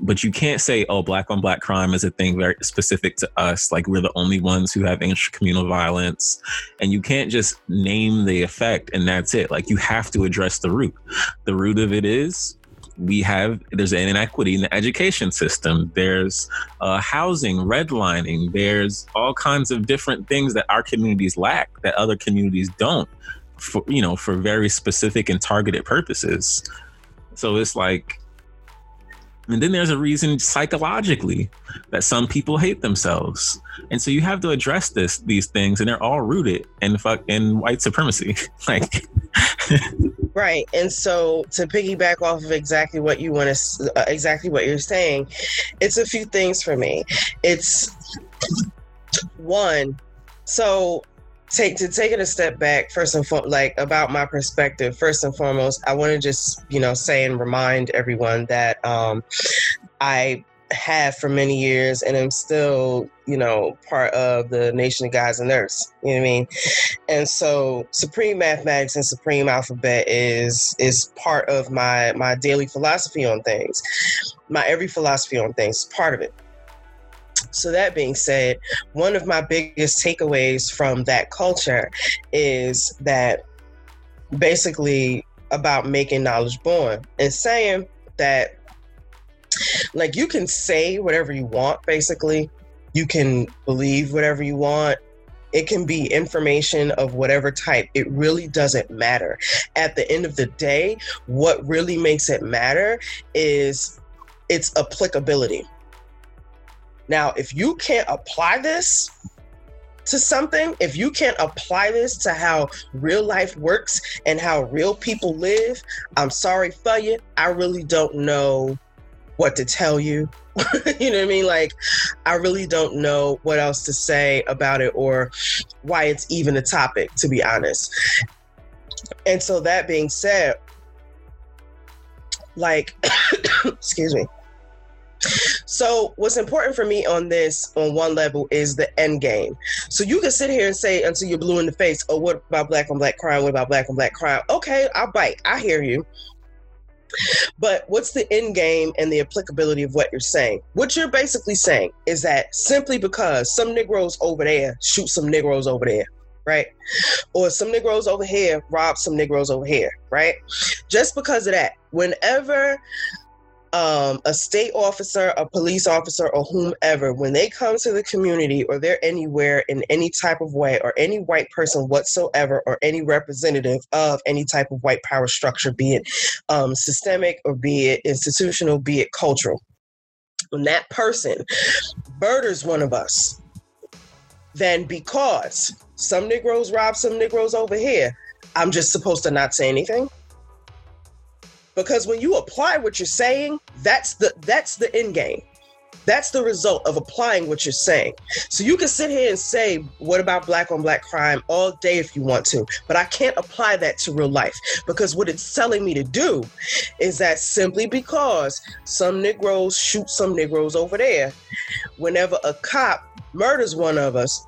but you can't say, oh, black on black crime is a thing very specific to us. Like we're the only ones who have intercommunal violence. And you can't just name the effect and that's it. Like you have to address the root. The root of it is we have there's an inequity in the education system there's uh, housing redlining there's all kinds of different things that our communities lack that other communities don't for you know for very specific and targeted purposes so it's like and then there's a reason psychologically that some people hate themselves. And so you have to address this these things and they're all rooted in fuck in white supremacy. like Right. And so to piggyback off of exactly what you want to uh, exactly what you're saying, it's a few things for me. It's one so take to take it a step back first and foremost like about my perspective first and foremost i want to just you know say and remind everyone that um i have for many years and i'm still you know part of the nation of Gods and Earths you know what i mean? And so supreme mathematics and supreme alphabet is is part of my my daily philosophy on things my every philosophy on things part of it so, that being said, one of my biggest takeaways from that culture is that basically about making knowledge born and saying that, like, you can say whatever you want, basically, you can believe whatever you want. It can be information of whatever type. It really doesn't matter. At the end of the day, what really makes it matter is its applicability now, if you can't apply this to something, if you can't apply this to how real life works and how real people live, I'm sorry for you. I really don't know what to tell you. you know what I mean? Like, I really don't know what else to say about it or why it's even a topic, to be honest. And so, that being said, like, excuse me so what's important for me on this on one level is the end game. So you can sit here and say until you're blue in the face, oh, what about black on black crime? What about black on black crime? Okay, I'll bite. I hear you. But what's the end game and the applicability of what you're saying? What you're basically saying is that simply because some Negroes over there shoot some Negroes over there, right? Or some Negroes over here rob some Negroes over here, right? Just because of that, whenever um, a state officer, a police officer, or whomever, when they come to the community or they're anywhere in any type of way, or any white person whatsoever, or any representative of any type of white power structure, be it um, systemic or be it institutional, be it cultural, when that person murders one of us, then because some Negroes rob some Negroes over here, I'm just supposed to not say anything? Because when you apply what you're saying that's the that's the end game. That's the result of applying what you're saying. So you can sit here and say what about black on black crime? all day if you want to but i can't apply that to real life because what it's telling me to do is that simply because some negroes shoot some negroes over there whenever a cop murders one of us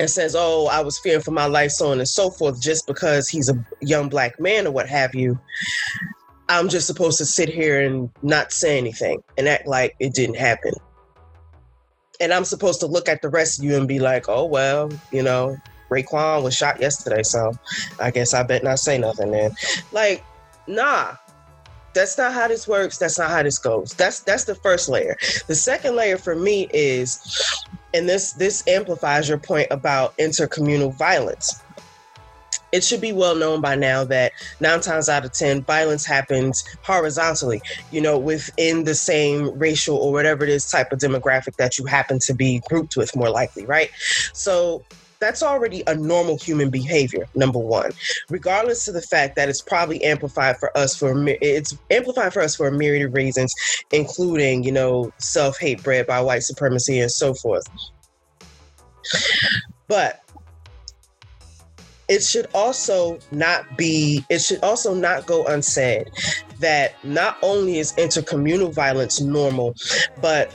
and says, Oh, I was fearing for my life, so on and so forth, just because he's a young black man or what have you, I'm just supposed to sit here and not say anything and act like it didn't happen. And I'm supposed to look at the rest of you and be like, Oh, well, you know, Raekwon was shot yesterday, so I guess I bet not say nothing then. Like, nah, that's not how this works. That's not how this goes. That's that's the first layer. The second layer for me is and this this amplifies your point about intercommunal violence. It should be well known by now that nine times out of ten violence happens horizontally you know within the same racial or whatever it is type of demographic that you happen to be grouped with more likely right? So that's already a normal human behavior number one. Regardless of the fact that it's probably amplified for us for it's amplified for us for a myriad of reasons including you know self-hate bred by white supremacy and so forth. But it should also not be it should also not go unsaid that not only is intercommunal violence normal but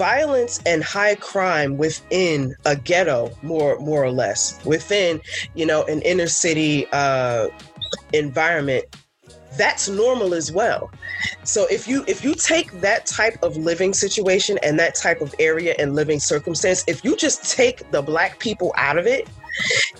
violence and high crime within a ghetto more more or less within you know an inner city uh, environment that's normal as well. So if you if you take that type of living situation and that type of area and living circumstance, if you just take the black people out of it,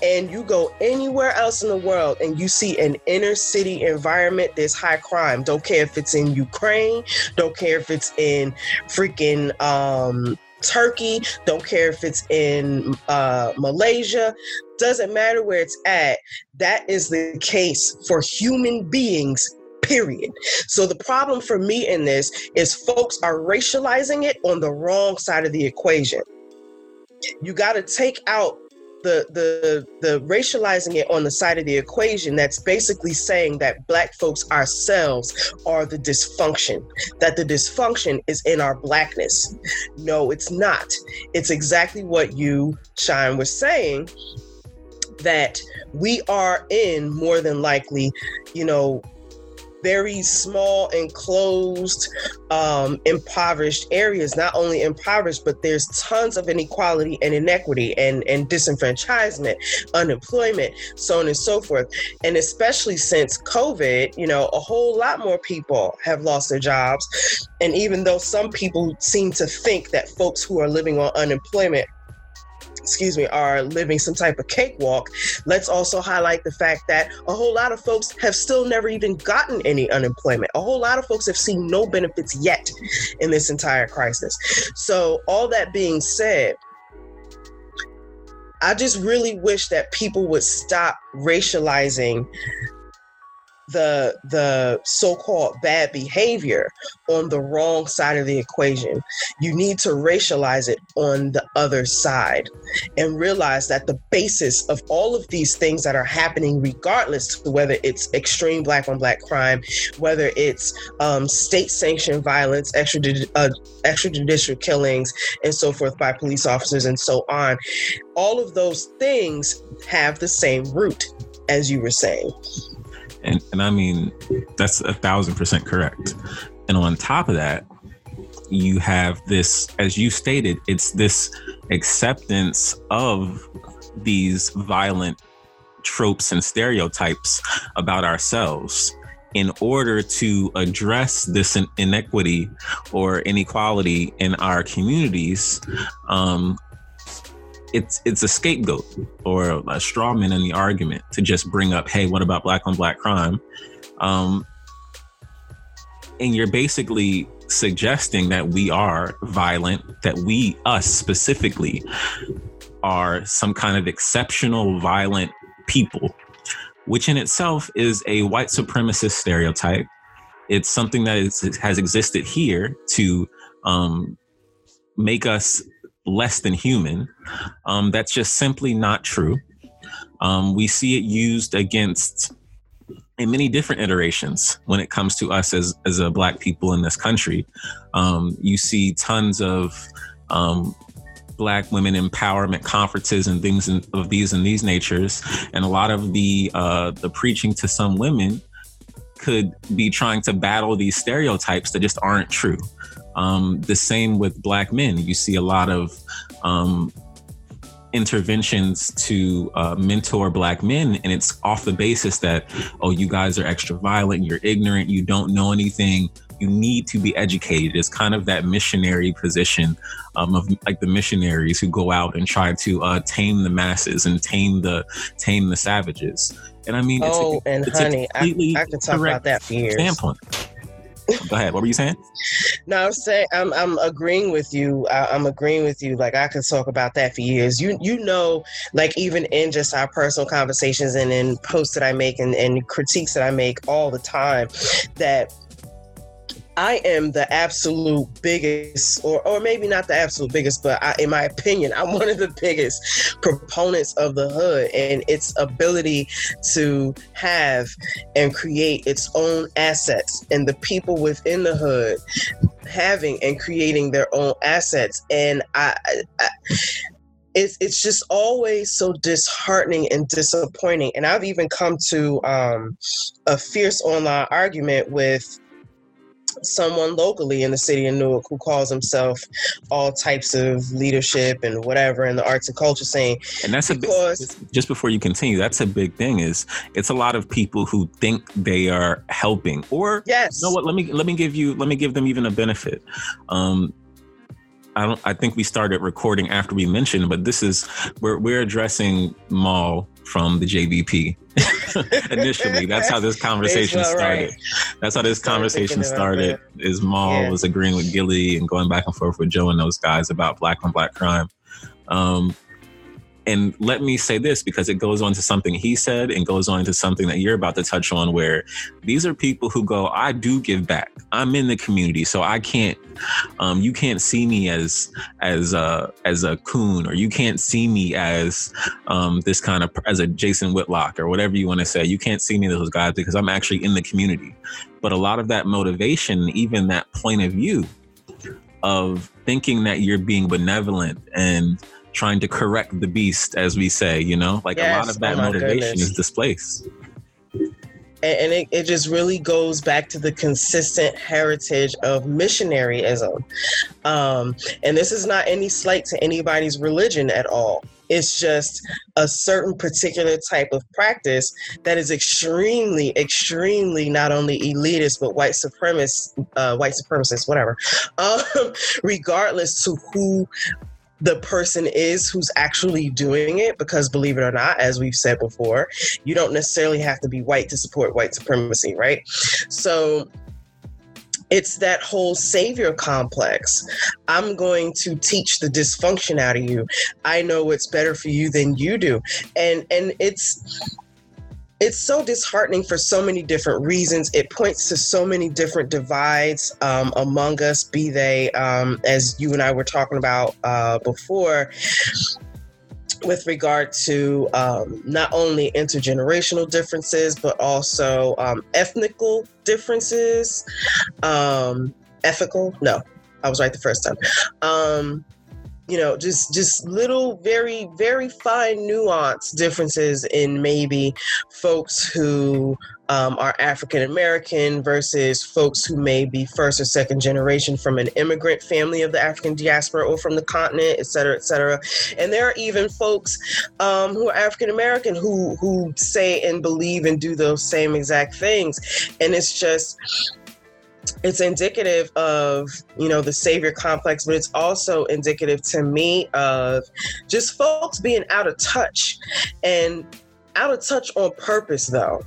and you go anywhere else in the world and you see an inner city environment, there's high crime. Don't care if it's in Ukraine, don't care if it's in freaking um, Turkey, don't care if it's in uh, Malaysia, doesn't matter where it's at. That is the case for human beings period. So the problem for me in this is folks are racializing it on the wrong side of the equation. You got to take out the the the racializing it on the side of the equation that's basically saying that black folks ourselves are the dysfunction that the dysfunction is in our blackness. No it's not. It's exactly what you shine was saying that we are in more than likely you know very small, enclosed, um, impoverished areas. Not only impoverished, but there's tons of inequality and inequity and, and disenfranchisement, unemployment, so on and so forth. And especially since COVID, you know, a whole lot more people have lost their jobs. And even though some people seem to think that folks who are living on unemployment excuse me, are living some type of cakewalk, let's also highlight the fact that a whole lot of folks have still never even gotten any unemployment. A whole lot of folks have seen no benefits yet in this entire crisis. So, all that being said, I just really wish that people would stop racializing the the so-called bad behavior on the wrong side of the equation. You need to racialize it on the other side and realize that the basis of all of these things that are happening, regardless to whether it's extreme black on black crime, whether it's um, state sanctioned violence, extrajudicial, uh, extrajudicial killings, and so forth by police officers and so on, all of those things have the same root, as you were saying. And, and I mean, that's a thousand percent correct. And on top of that, you have this, as you stated, it's this acceptance of these violent tropes and stereotypes about ourselves in order to address this inequity or inequality in our communities um, it's it's a scapegoat or a straw man in the argument to just bring up, hey, what about black on black crime? Um, and you're basically suggesting that we are violent, that we, us specifically, are some kind of exceptional violent people, which in itself is a white supremacist stereotype. It's something that is, has existed here to um, make us less than human. Um, that's just simply not true. Um, we see it used against in many different iterations when it comes to us as as a black people in this country. Um, you see tons of um, black women empowerment conferences and things in, of these and these natures, and a lot of the uh, the preaching to some women could be trying to battle these stereotypes that just aren't true. Um, the same with black men. You see a lot of um, interventions to uh, mentor black men and it's off the basis that oh you guys are extra violent you're ignorant you don't know anything you need to be educated. It's kind of that missionary position um, of like the missionaries who go out and try to uh, tame the masses and tame the tame the savages. And i mean oh it's a, and it's honey I, I could talk about that for years. standpoint Go ahead. What were you saying? No, I'm saying I'm I'm agreeing with you. I, am agreeing with you. Like I could talk about that for years. You you know, like even in just our personal conversations and in posts that I make and, and critiques that I make all the time, that I am the absolute biggest, or or maybe not the absolute biggest, but I, in my opinion, I'm one of the biggest proponents of the hood and its ability to have and create its own assets, and the people within the hood having and creating their own assets. And I, I it's it's just always so disheartening and disappointing. And I've even come to um, a fierce online argument with someone locally in the city of Newark who calls himself all types of leadership and whatever in the arts and culture scene. And that's because, a big, just before you continue, that's a big thing. Is it's a lot of people who think they are helping, or yes, you know what? Let me let me give you let me give them even a benefit. Um, I don't. I think we started recording after we mentioned, but this is we're we're addressing Mal from the JBP initially. That's how this conversation started. Right. That's how this conversation started. Is Mal yeah. was agreeing with Gilly and going back and forth with Joe and those guys about black on black crime. Um, and let me say this because it goes on to something he said and goes on to something that you're about to touch on where these are people who go i do give back. I'm in the community so i can't um, you can't see me as as a as a coon or you can't see me as um, this kind of as a jason whitlock or whatever you want to say. You can't see me as those guys because i'm actually in the community. But a lot of that motivation even that point of view of thinking that you're being benevolent and trying to correct the beast, as we say, you know? Like yes, a lot of that oh motivation goodness. is displaced. And, it, it just really goes back to the consistent heritage of missionaryism. Um, and this is not any slight to anybody's religion at all. It's just a certain particular type of practice that is extremely, extremely not only elitist but white supremacist, uh, white supremacist, whatever, um, regardless to who the person is who's actually doing it because believe it or not as we've said before you don't necessarily have to be white to support white supremacy right so it's that whole savior complex. I'm going to teach the dysfunction out of you. I know what's better for you than you do. And and it's it's so disheartening for so many different reasons. It points to so many different divides um, among us, be they, um, as you and I were talking about uh, before, with regard to um, not only intergenerational differences, but also um, ethnical differences. Um, ethical? No, I was right the first time. You know just just little very very fine nuance differences in maybe folks who um, are African American versus folks who may be first or second generation from an immigrant family of the African diaspora or from the continent, et cetera, et cetera. And there are even folks um, who are African American who who say and believe and do those same exact things. And it's just it's indicative of you know the savior complex but it's also indicative to me of just folks being out of touch and out of touch on purpose though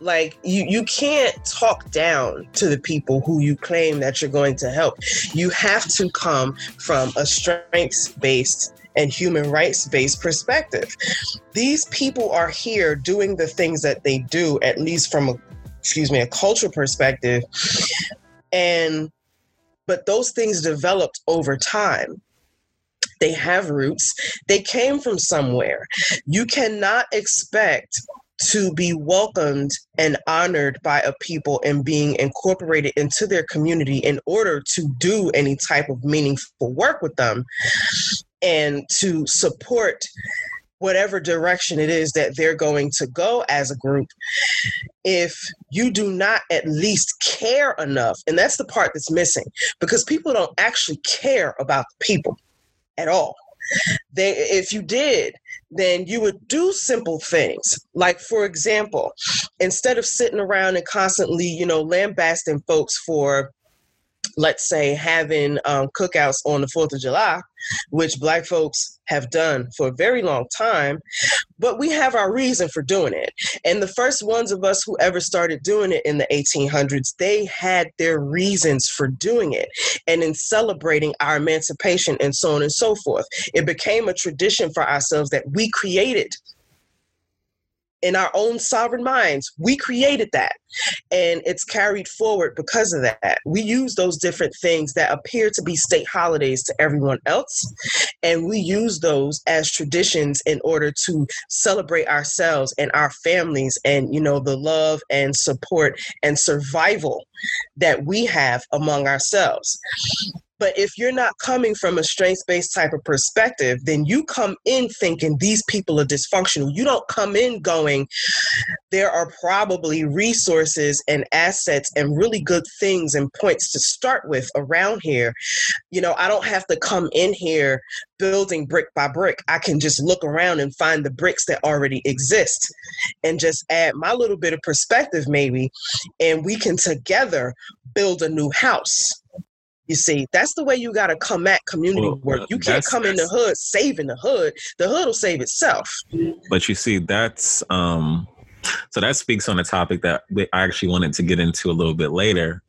like you you can't talk down to the people who you claim that you're going to help you have to come from a strengths based and human rights based perspective. These people are here doing the things that they do, at least from a excuse me, a cultural perspective. And but those things developed over time. They have roots. They came from somewhere. You cannot expect to be welcomed and honored by a people and being incorporated into their community in order to do any type of meaningful work with them and to support whatever direction it is that they're going to go as a group if you do not at least care enough and that's the part that's missing because people don't actually care about the people at all. They if you did then you would do simple things. Like for example instead of sitting around and constantly you know lambasting folks for let's say having um, cookouts on the fourth of july which black folks have done for a very long time, but we have our reason for doing it. And the first ones of us who ever started doing it in the 1800s, they had their reasons for doing it and in celebrating our emancipation and so on and so forth. It became a tradition for ourselves that we created in our own sovereign minds. We created that. And it's carried forward because of that. We use those different things that appear to be state holidays to everyone else. And we use those as traditions in order to celebrate ourselves and our families and, you know, the love and support and survival that we have among ourselves But if you're not coming from a strengths based type of perspective, then you come in thinking these people are dysfunctional. You don't come in going, there are probably resources and assets and really good things and points to start with around here. You know, I don't have to come in here building brick by brick. I can just look around and find the bricks that already exist and just add my little bit of perspective, maybe, and we can together build a new house. You see, that's the way you got to come at community well, work. You can't come in the hood saving the hood. The hood will save itself. But you see, that's um so that speaks on a topic that I actually wanted to get into a little bit later.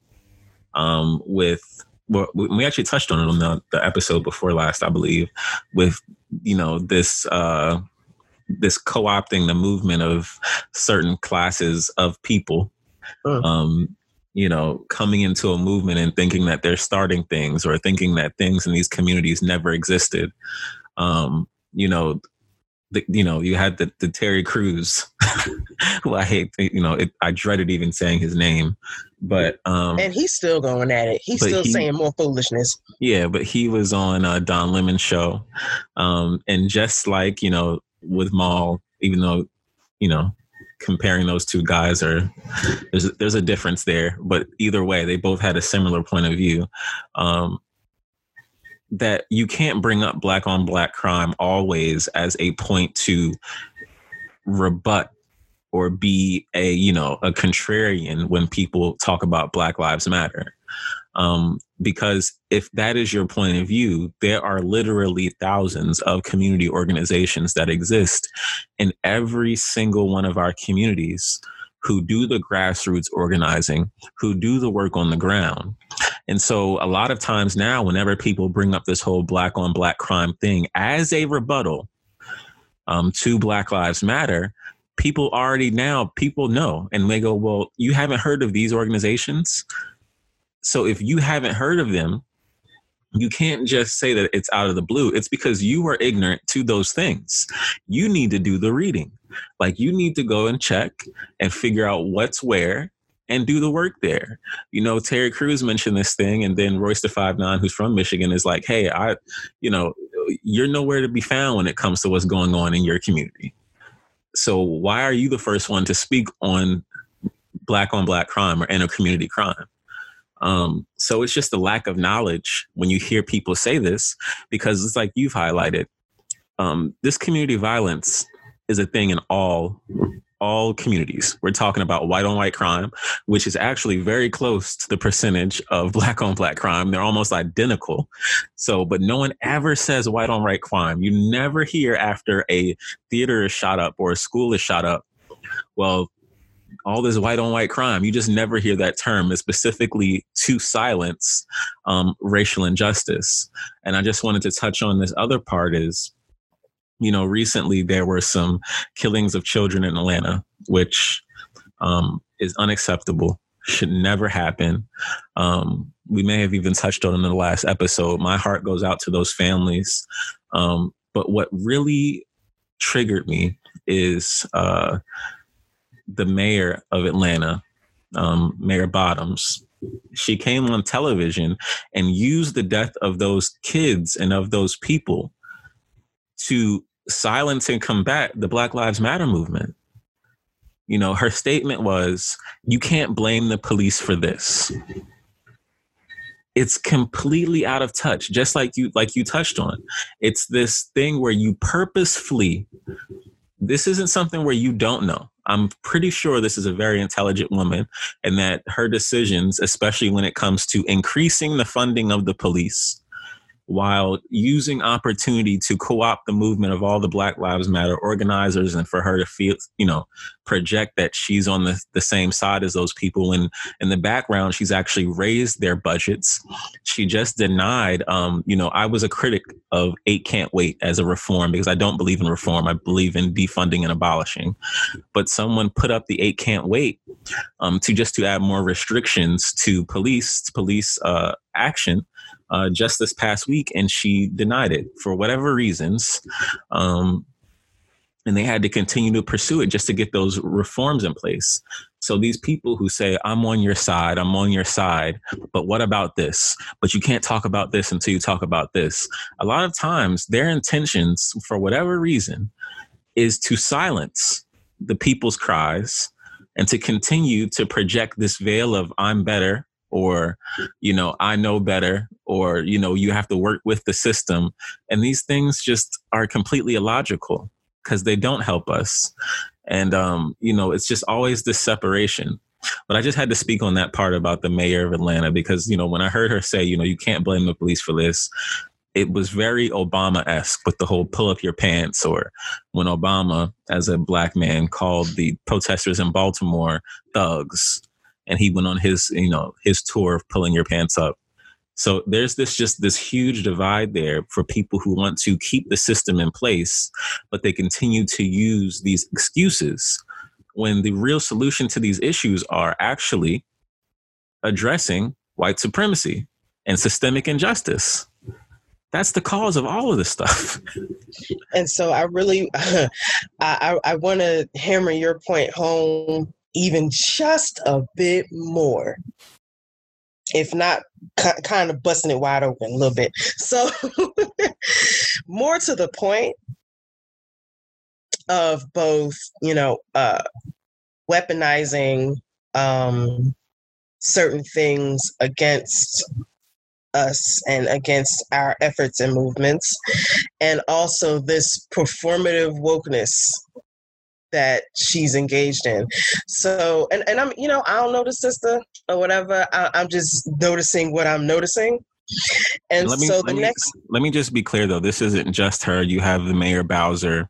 Um, with well, we actually touched on it on the, the episode before last, I believe, with you know this uh, this co-opting the movement of certain classes of people. Uh. Um, you know, coming into a movement and thinking that they're starting things or thinking that things in these communities never existed. Um, you know, the, you know, you had the, the Terry Crews, who I hate, you know, it, I dreaded even saying his name, but um, and he's still going at it. He's still he, saying more foolishness. Yeah, but he was on uh, Don Lemon show, um, and just like you know, with Mal, even though you know, comparing those two guys are there's there's a difference there, but either way, they both had a similar point of view. Um, that you can't bring up black on black crime always as a point to rebut or be a you know a contrarian when people talk about black lives matter um, because if that is your point of view there are literally thousands of community organizations that exist in every single one of our communities who do the grassroots organizing who do the work on the ground and so a lot of times now, whenever people bring up this whole black on black crime thing as a rebuttal um, to Black Lives Matter, people already now, people know. And they go, well, you haven't heard of these organizations? So if you haven't heard of them, you can't just say that it's out of the blue. It's because you are ignorant to those things. You need to do the reading. Like you need to go and check and figure out what's where and do the work there. You know, Terry Crews mentioned this thing, and then Royce the Five Nine, who's from Michigan, is like, "Hey, I, you know, you're nowhere to be found when it comes to what's going on in your community. So why are you the first one to speak on black on black crime or inter community crime?" Um, so it's just a lack of knowledge when you hear people say this, because it's like you've highlighted. Um, this community violence is a thing in all all communities. We're talking about white on white crime, which is actually very close to the percentage of black on black crime. They're almost identical. So, but no one ever says white on white crime. You never hear after a theater is shot up or a school is shot up, well, all this white on white crime. You just never hear that term. It's specifically to silence um, racial injustice. And I just wanted to touch on this other part is you know, recently there were some killings of children in Atlanta, which um, is unacceptable, should never happen. Um, we may have even touched on in the last episode. My heart goes out to those families. Um, but what really triggered me is uh, the mayor of Atlanta, um, Mayor Bottoms. She came on television and used the death of those kids and of those people to silence and combat the Black Lives Matter movement. You know, her statement was, you can't blame the police for this. It's completely out of touch, just like you like you touched on. It's this thing where you purposefully this isn't something where you don't know. I'm pretty sure this is a very intelligent woman and that her decisions, especially when it comes to increasing the funding of the police, while using opportunity to co-opt the movement of all the black lives matter organizers and for her to feel you know project that she's on the, the same side as those people. And in the background she's actually raised their budgets. She just denied um, you know i was a critic of eight can't wait as a reform because i don't believe in reform. I believe in defunding and abolishing. But someone put up the eight can't wait um, to just to add more restrictions to police to police uh, action uh, just this past week, and she denied it for whatever reasons. Um, and they had to continue to pursue it just to get those reforms in place. So these people who say, I'm on your side, I'm on your side, but what about this? But you can't talk about this until you talk about this. A lot of times, their intentions, for whatever reason, is to silence the people's cries and to continue to project this veil of I'm better or you know I know better or you know you have to work with the system. And these things just are completely illogical because they don't help us. And um you know it's just always this separation. But I just had to speak on that part about the mayor of Atlanta because you know when I heard her say you know you can't blame the police for this it was very Obama esque with the whole pull up your pants, or when Obama, as a black man, called the protesters in Baltimore thugs, and he went on his, you know, his tour of pulling your pants up. So there's this just this huge divide there for people who want to keep the system in place, but they continue to use these excuses when the real solution to these issues are actually addressing white supremacy and systemic injustice that's the cause of all of this stuff. and so I really, I, I, I want to hammer your point home even just a bit more. If not, kind of busting it wide open a little bit. So, more to the point of both, you know, uh, weaponizing um, certain things against us and against our efforts and movements, and also this performative wokeness that she's engaged in. So, and, and I'm, you know, I don't know the sister or whatever. I, am just noticing what I'm noticing. And let me, so the me, next. Let me just be clear though, this isn't just her. You have the Mayor Bowser,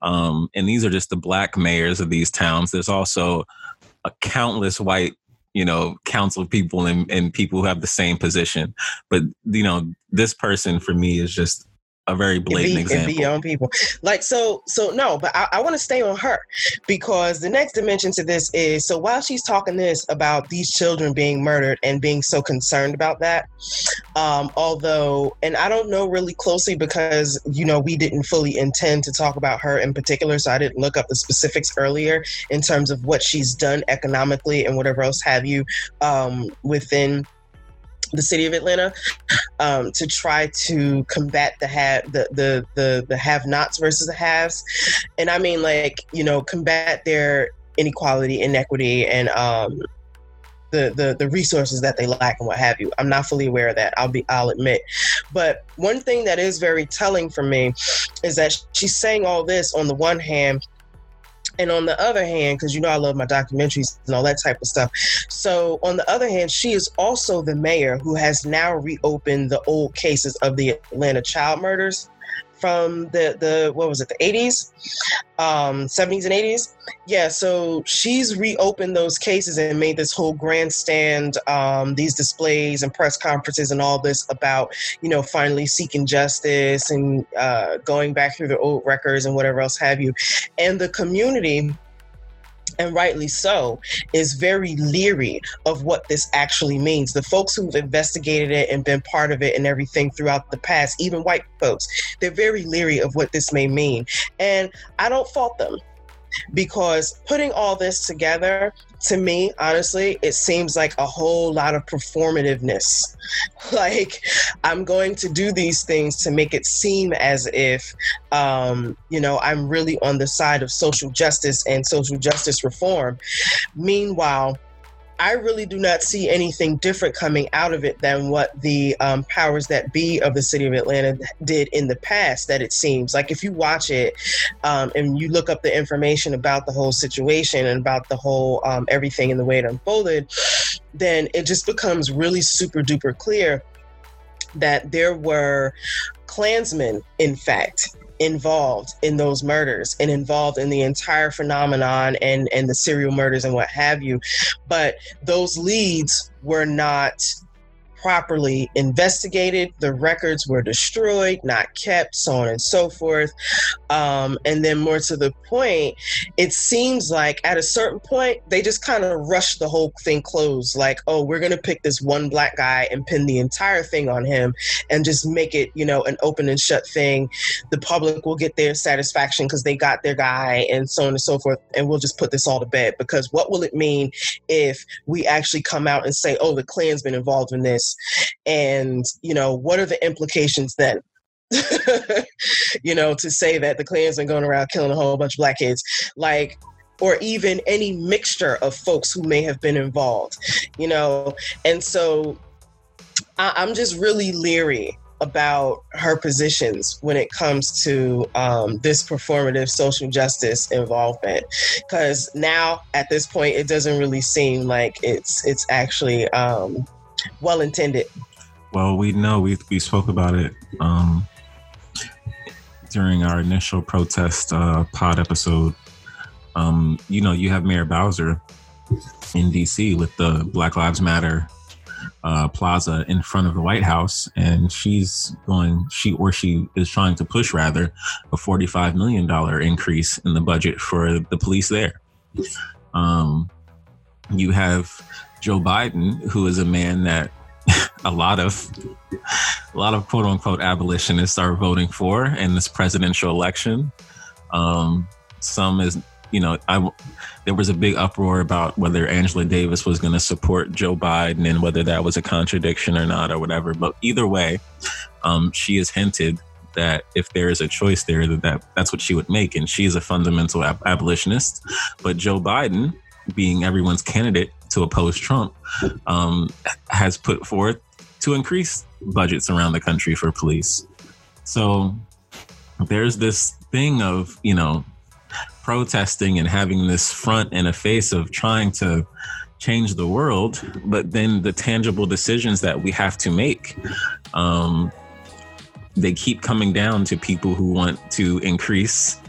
um, and these are just the black mayors of these towns. There's also a countless white you know, council people and, and people who have the same position. But, you know, this person for me is just a very blatant be, example. be on people. Like so, so no, but I, I want to stay on her because the next dimension to this is so while she's talking this about these children being murdered and being so concerned about that, um, although, and I don't know really closely because you know we didn't fully intend to talk about her in particular, so I didn't look up the specifics earlier in terms of what she's done economically and whatever else have you um, within the city of Atlanta um, to try to combat the have the the the, the have nots versus the haves, and I mean like you know combat their inequality, inequity, and um, the, the the resources that they lack and what have you. I'm not fully aware of that. I'll be I'll admit, but one thing that is very telling for me is that she's saying all this on the one hand and on the other hand, because you know I love my documentaries and all that type of stuff. So on the other hand, she is also the mayor who has now reopened the old cases of the Atlanta child murders from the the what was it the 80s um 70s and 80s yeah so she's reopened those cases and made this whole grandstand um these displays and press conferences and all this about you know finally seeking justice and uh going back through the old records and whatever else have you. And the community and rightly so, is very leery of what this actually means. The folks who've investigated it and been part of it and everything throughout the past, even white folks, they're very leery of what this may mean. And I don't fault them because putting all this together to me honestly it seems like a whole lot of performativeness. Like i'm going to do these things to make it seem as if um, you know i'm really on the side of social justice and social justice reform. Meanwhile I really do not see anything different coming out of it than what the um, powers that be of the city of Atlanta did in the past. That it seems like if you watch it um, and you look up the information about the whole situation and about the whole um, everything and the way it unfolded, then it just becomes really super duper clear that there were Klansmen, in fact, involved in those murders and involved in the entire phenomenon and and the serial murders and what have you. But those leads were not properly investigated. The records were destroyed, not kept, so on and so forth. Um, and then, more to the point, it seems like at a certain point, they just kind of rushed the whole thing closed. Like, oh, we're going to pick this one black guy and pin the entire thing on him and just make it, you know, an open and shut thing. The public will get their satisfaction because they got their guy and so on and so forth. And we'll just put this all to bed because what will it mean if we actually come out and say, oh, the Klan's been involved in this? And, you know, what are the implications then? you know, to say that the Klans are going around killing a whole bunch of black kids. Like, or even any mixture of folks who may have been involved, you know? And so I, I'm just really leery about her positions when it comes to um, this performative social justice involvement because now at this point it doesn't really seem like it's it's actually um, well intended well we know. We, we spoke about it um, during our initial protest uh, pod episode. Um, you know you have mayor bowser in dc with the black lives matter uh, plaza in front of the White House, and she's going, she or she is trying to push rather a $45 million increase in the budget for the police there. Um, you have Joe Biden, who is a man that a lot of a lot of quote unquote abolitionists are voting for in this presidential election. Um, some is you know, I there was a big uproar about whether Angela Davis was going to support Joe Biden and whether that was a contradiction or not or whatever. But either way, um, she has hinted that if there is a choice there, that, that that's what she would make, and she is a fundamental ab- abolitionist. But Joe Biden, being everyone's candidate to oppose Trump, um, has put forth to increase budgets around the country for police. So there's this thing of you know protesting and having this front and a face of trying to change the world, but then the tangible decisions that we have to make, um, they keep coming down to people who want to increase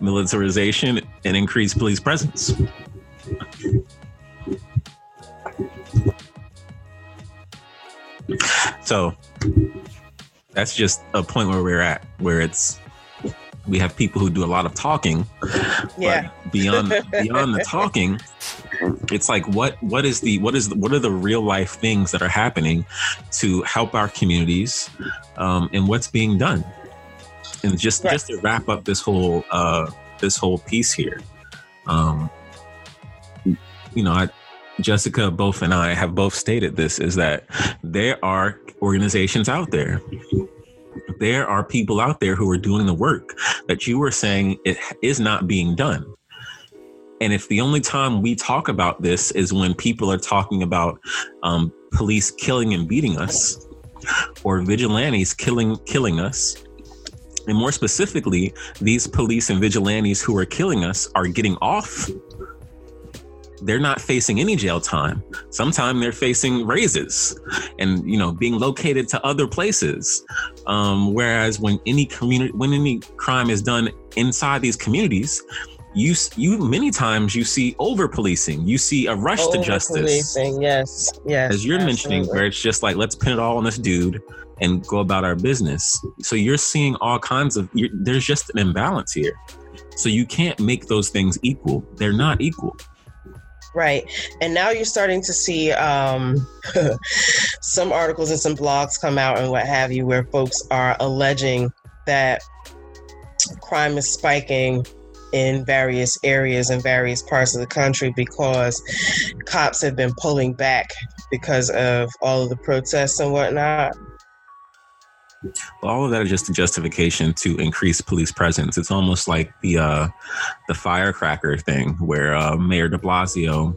militarization and increase police presence. So that's just a point where we're at, where it's we have people who do a lot of talking. Yeah. beyond beyond the talking, it's like what what is the what is the, what are the real life things that are happening to help our communities, um, and what's being done, and just right. just to wrap up this whole uh, this whole piece here, um, you know, I, Jessica, both and I have both stated this is that there are organizations out there there are people out there who are doing the work that you were saying it is not being done. And if the only time we talk about this is when people are talking about um, police killing and beating us, or vigilantes killing killing us, and more specifically, these police and vigilantes who are killing us are getting off they're not facing any jail time. Sometimes they're facing raises and you know being located to other places. Um, whereas when any community when any crime is done inside these communities, you you many times you see over policing. You see a rush to justice. Policing, yes, yes. As you're absolutely. mentioning, where it's just like let's pin it all on this dude and go about our business. So you're seeing all kinds of. There's just an imbalance here. So you can't make those things equal. They're not equal. Right. And now you're starting to see um, some articles and some blogs come out and what have you, where folks are alleging that crime is spiking in various areas in various parts of the country because cops have been pulling back because of all of the protests and whatnot. Well, all of that is just a justification to increase police presence. It's almost like the uh, the firecracker thing, where uh, Mayor De Blasio,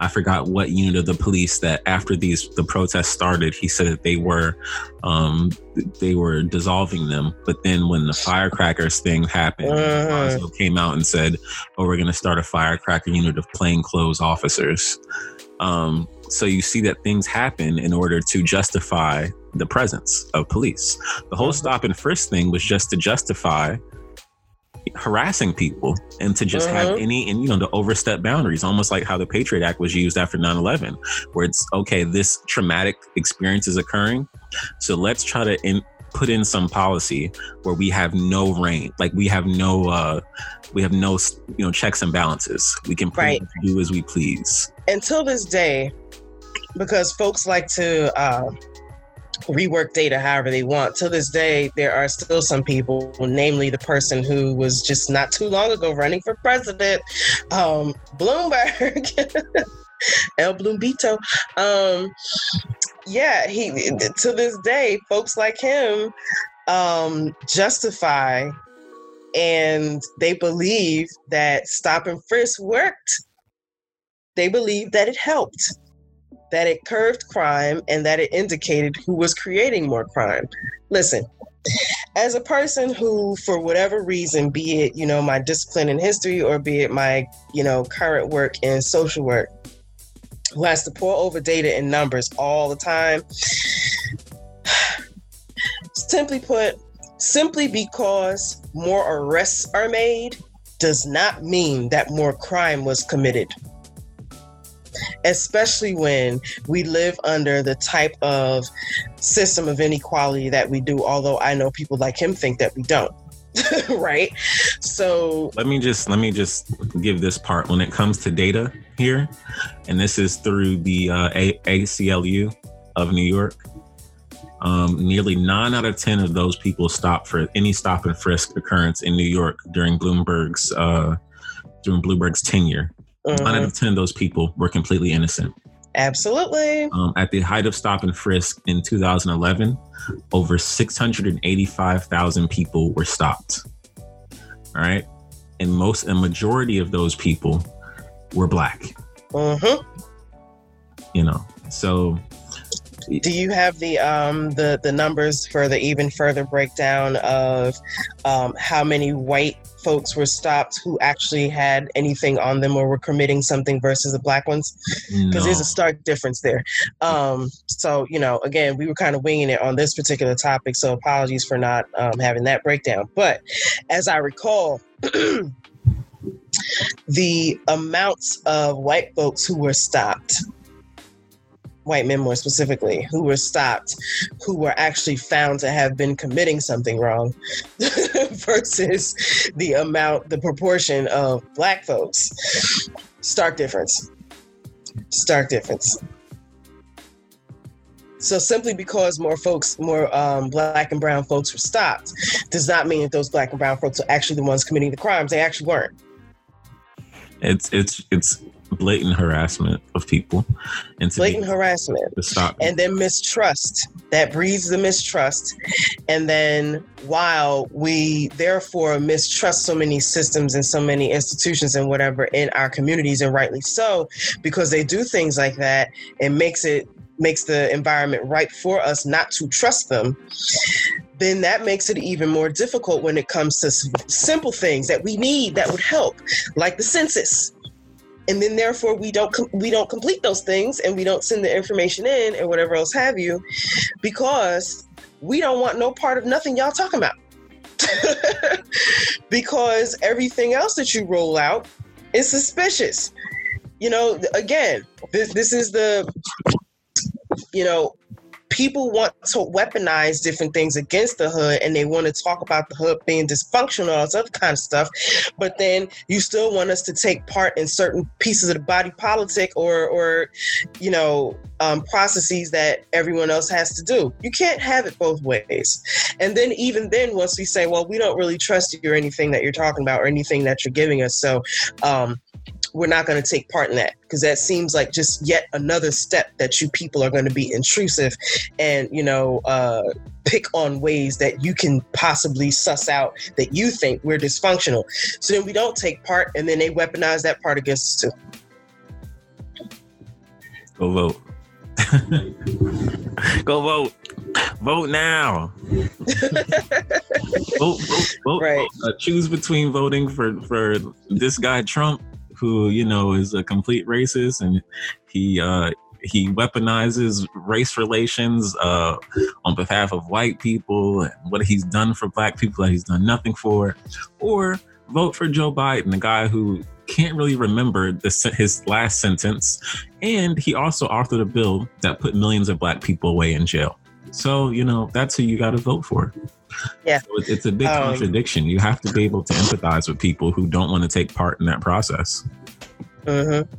I forgot what unit of the police that after these the protests started, he said that they were um, they were dissolving them. But then when the firecrackers thing happened, uh-huh. Blasio came out and said, "Oh, we're going to start a firecracker unit of plainclothes officers." Um, so you see that things happen in order to justify the presence of police. The whole mm-hmm. stop and frisk thing was just to justify, harassing people and to just have Mhm. any and you know to overstep boundaries almost like how the patriot act was used after 9-11 where it's okay this traumatic experience is occurring so let's try to in, put in some policy where we have no reign like we have no uh we have no you know checks and balances we can Right. do as we please until this day, because folks like to uh, rework data however they want, To this day, there are still some people, namely the person who was just not too long ago running for president, um, Bloomberg. El Bloombito. Um, yeah, he to this day, folks like him um, justify and they believe that stop and frisk worked they believe that it helped, that it curbed crime, and that it indicated who was creating more crime. Listen, as a person who, for whatever reason, be it, you know, my discipline in history or be it my, you know, current work in social work, who has to pour over data and numbers all the time, simply put, simply because more arrests are made does not mean that more crime was committed especially when we live under the type of system of inequality that we do although i know people like him think that we don't right? So let me just let me just give this part. When it comes to data here and this is through the uh, A- aclu of new york um, nearly nine out of ten of those people stopped for any stop and frisk occurrence in new york during bloomberg's uh, during bloomberg's tenure mhm, nine out of ten of those people were completely innocent absolutely um, at the height of stop and frisk in 2011, over 685,000 people were stopped. All right. And most, a majority of those people were black, Mhm. you know. So, do you have the um the the numbers for the even further breakdown of um how many white folks were stopped who actually had anything on them or were committing something versus the black ones because no. there's a stark difference there. Um, so, you know, again, we were kind of winging it on this particular topic, so apologies for not um, having that breakdown. But as I recall, the amounts of white folks who were stopped, white men more specifically, who were stopped, who were actually found to have been committing something wrong versus the amount, the proportion of black folks, stark difference stark difference. So simply because more folks, more um, black and brown folks were stopped, does not mean that those black and brown folks are actually the ones committing the crimes. They actually weren't. it's, it's, it's blatant harassment of people. And Blatant be, harassment. to stop. And then mistrust. That breeds the mistrust. And then while we therefore mistrust so many systems and so many institutions and whatever in our communities, and rightly so, because they do things like that, it makes it makes the environment ripe for us not to trust them then that makes it even more difficult when it comes to simple things that we need that would help like the census and then therefore we don't com- we don't complete those things and we don't send the information in and whatever else have you because we don't want no part of nothing y'all talking about. Because everything else that you roll out is suspicious. You know again this, this is the you know people want to weaponize different things against the hood and they want to talk about the hood being dysfunctional all this other kind of stuff but then you still want us to take part in certain pieces of the body politic or or you know um, processes that everyone else has to do. You can't have it both ways. And then even then once we say well we don't really trust you or anything that you're talking about or anything that you're giving us so um, we're not going to take part in that because that seems like just yet another step that you people are going to be intrusive and you know uh, pick on ways that you can possibly suss out that you think we're dysfunctional so then we don't take part and then they weaponize that part against us too Go vote. Go vote. Vote now. vote, vote, vote. Right. Uh, choose between voting for for this guy Trump, who you know is a complete racist, and he uh, he weaponizes race relations uh, on behalf of white people and what he's done for black people that he's done nothing for, or vote for Joe Biden, the guy who can't really remember the, his last sentence. And he also authored a bill that put millions of black people away in jail. So, you know, that's who you got to vote for. Yeah. So it's a big um, contradiction. You have to be able to empathize with people who don't want to take part in that process. Mm-hmm.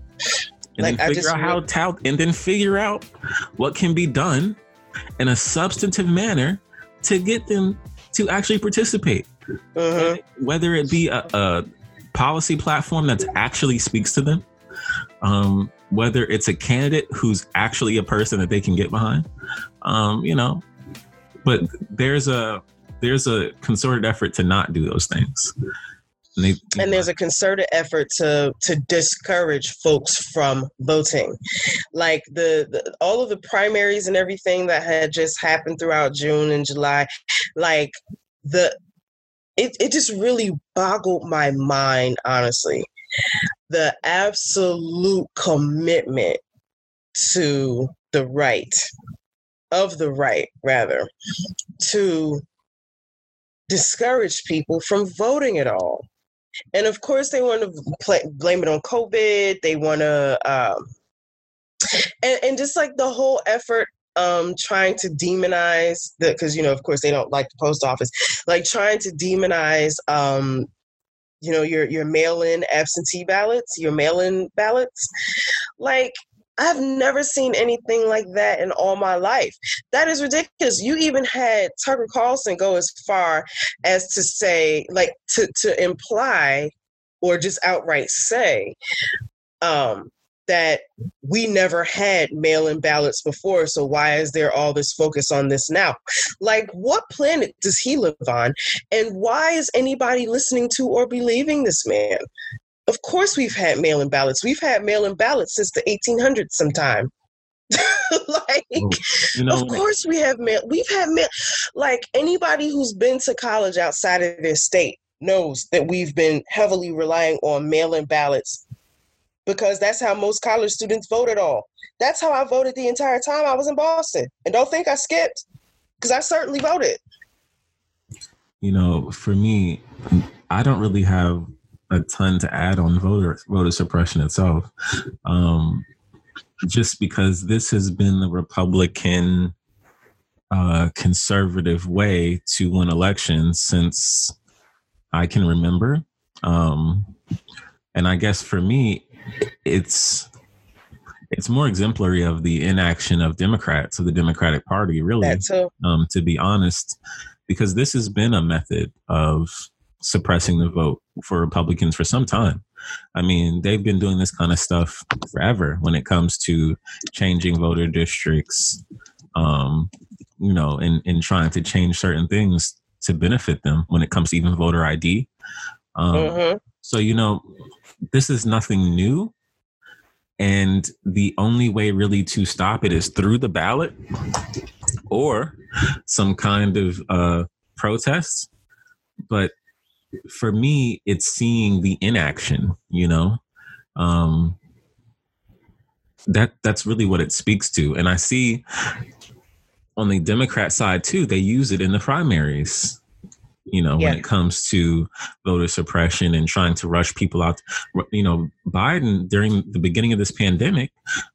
And like, then figure out how, how, and then figure out what can be done in a substantive manner to get them to actually participate. Mm-hmm. Whether it be a, a policy platform that actually speaks to them, um, whether it's a candidate who's actually a person that they can get behind, um, you know. But there's a there's a concerted effort to not do those things. And, they, and there's a concerted effort to to discourage folks from voting, like the, the all of the primaries and everything that had just happened throughout June and July, like the it, it just really boggled my mind, honestly. The absolute commitment to the right, of the right, rather, to discourage people from voting at all. And of course, they want to blame it on COVID. They want to, um, and, and just like the whole effort um, trying to demonize the because you know of course they don't like the post office like trying to demonize um, you know your your mail-in absentee ballots your mail-in ballots like I've never seen anything like that in all my life. That is ridiculous. You even had Tucker Carlson go as far as to say, like, to, to imply or just outright say um, that we never had mail in ballots before, so why is there all this focus on this now? Like, what planet does he live on? And why is anybody listening to or believing this man? Of course, we've had mail in ballots. We've had mail in ballots since the 1800s, sometime. like, you know, of course, we have mail. We've had mail. Like, anybody who's been to college outside of their state knows that we've been heavily relying on mail in ballots because that's how most college students vote at all. That's how I voted the entire time I was in Boston. And don't think I skipped because I certainly voted. You know, for me, I don't really have a ton to add on voter voter suppression itself. Um, just because this has been the Republican uh, conservative way to win elections since I can remember. Um, and I guess for me, it's it's more exemplary of the inaction of Democrats of the Democratic Party, really. Um, to be honest, because this has been a method of suppressing the vote for Republicans for some time. I mean, they've been doing this kind of stuff forever when it comes to changing voter districts, um, you know, and, and trying to change certain things to benefit them when it comes to even voter ID. Um, mm-hmm. So, you know, this is nothing new. And the only way really to stop it is through the ballot or some kind of uh, protest. But for me, it's seeing the inaction, you know? Um, that that's really what it speaks to. And I see on the Democrat side too, they use it in the primaries you know, yeah. when it comes to voter suppression and trying to rush people out. You know, Biden, during the beginning of this pandemic,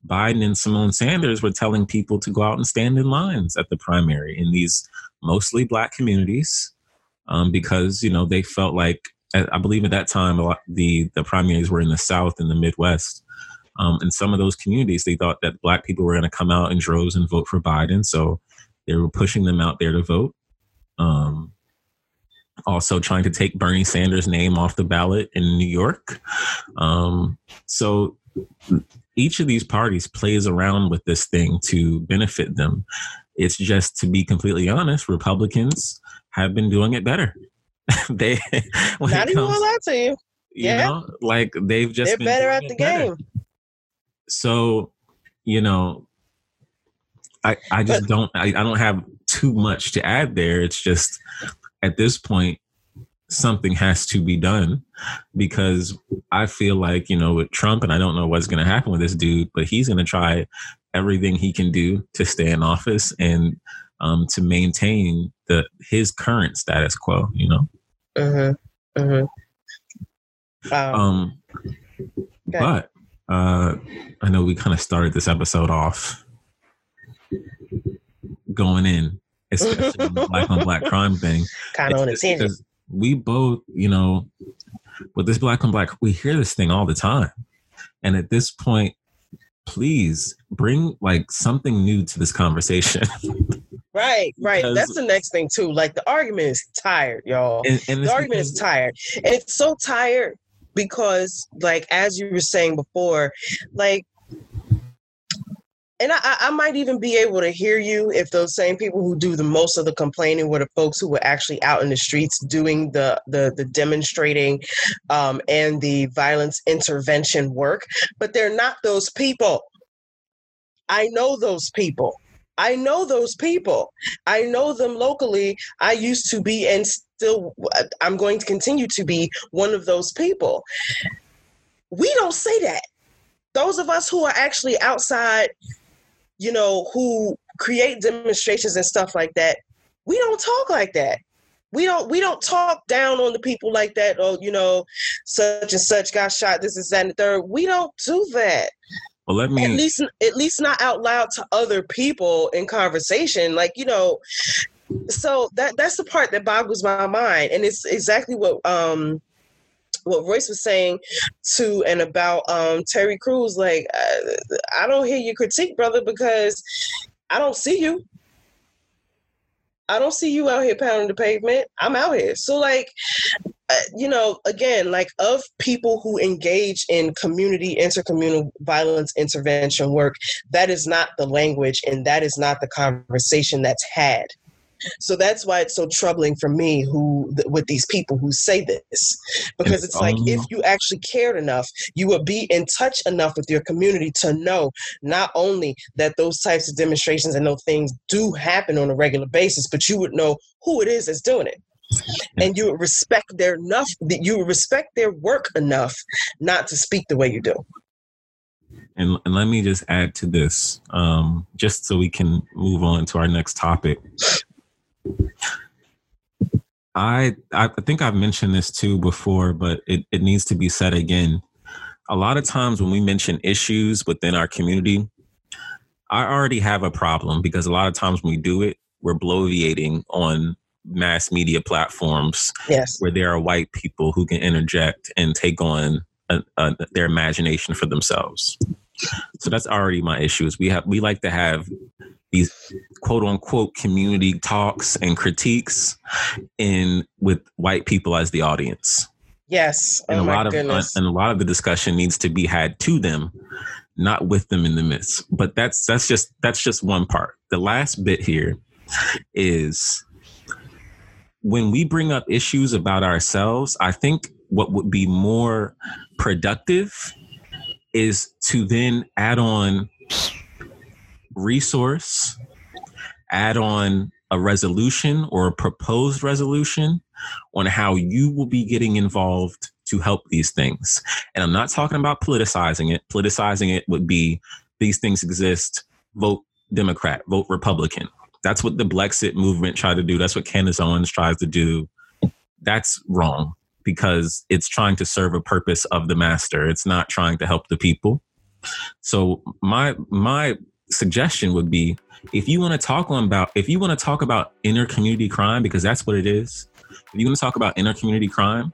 Biden and Symone Sanders were telling people to go out and stand in lines at the primary in these mostly black communities um, because, you know, they felt like, I believe at that time, lot, the, the primaries were in the South and the Midwest. Um, some of those communities, they thought that black people were going to come out in droves and vote for Biden. So they were pushing them out there to vote. Um, also trying to take Bernie Sanders' name off the ballot in New York. Um, so each of these parties plays around with this thing to benefit them. It's just to be completely honest, Republicans have been doing it better. they not even gonna lie to you. Yeah, know, like they've just they're better at the better. game. So, you know, I I just but, don't I, I don't have too much to add there. It's just at this point, something has to be done because I feel like, you know, with Trump, and I don't know what's going to happen with this dude, but he's going to try everything he can do to stay in office and um, to maintain the his current status quo, you know? Mm-hmm. Mm-hmm. Um, Um, but uh, I know we kind of started this episode off going in, especially on the black on black crime thing. kind of on a tangent. because we both, you know, with this black on black, we hear this thing all the time. And at this point, please bring like something new to this conversation. Right, right. Because- That's the next thing too. Like the argument is tired, y'all. and, and the argument is tired and it's so tired because like as you were saying before like and I, I- I might even be able to hear you if those same people who do the most of the complaining were the folks who were actually out in the streets doing the the, the demonstrating um, and the violence intervention work, but they're not those people. I know those people. I know those people. I know them locally. I used to be and still I'm going to continue to be one of those people. We don't say that. Those of us who are actually outside, you know, who create demonstrations and stuff like that, we don't talk like that. We don't we don't talk down on the people like that. Oh, you know, such and such got shot. This is that and the third. We don't do that well, let at me least at least not out loud to other people in conversation like you know so that that's the part that boggles my mind and it's exactly what um what Royce was saying to and about um Terry Crews like uh, I don't hear your critique brother because I don't see you. I don't see you out here pounding the pavement. I'm out here. So like Uh, you know, again, like of people who engage in community intercommunal violence intervention work, that is not the language and that is not the conversation that's had. So that's why it's so troubling for me who th- with these people who say this because It's it's like if um you actually cared enough you would be in touch enough with your community to know not only that those types of demonstrations and those things do happen on a regular basis but you would know who it is that's doing it and you respect their enough you respect their work enough not to speak the way you do and, and let me just add to this, um, just so we can move on to our next topic. I I think I've mentioned this too before, but it, it needs to be said again. A lot of times when we mention issues within our community, I already have a problem because a lot of times when we do it, we're bloviating on mass media platforms yes where there are white people who can interject and take on uh uh their imagination for themselves. So that's already my issue. Is we have we like to have these quote unquote community talks and critiques in with white people as the audience, yes and oh a lot of uh, goodness and a lot of the discussion needs to be had to them, not with them in the midst. But that's that's just that's just one part. The last bit here is when we bring up issues about ourselves, I think what would be more productive is to then add on resource, add on a resolution or a proposed resolution on how you will be getting involved to help these things. And I'm not talking about politicizing it. Politicizing it would be these things exist, vote Democrat, vote Republican. That's what the Blexit movement tried to do. That's what Candace Owens tries to do. That's wrong because it's trying to serve a purpose of the master. It's not trying to help the people. So my my suggestion would be if you want to talk on about if you want to talk about inner community crime because that's what it is. If you want to talk about inner community crime,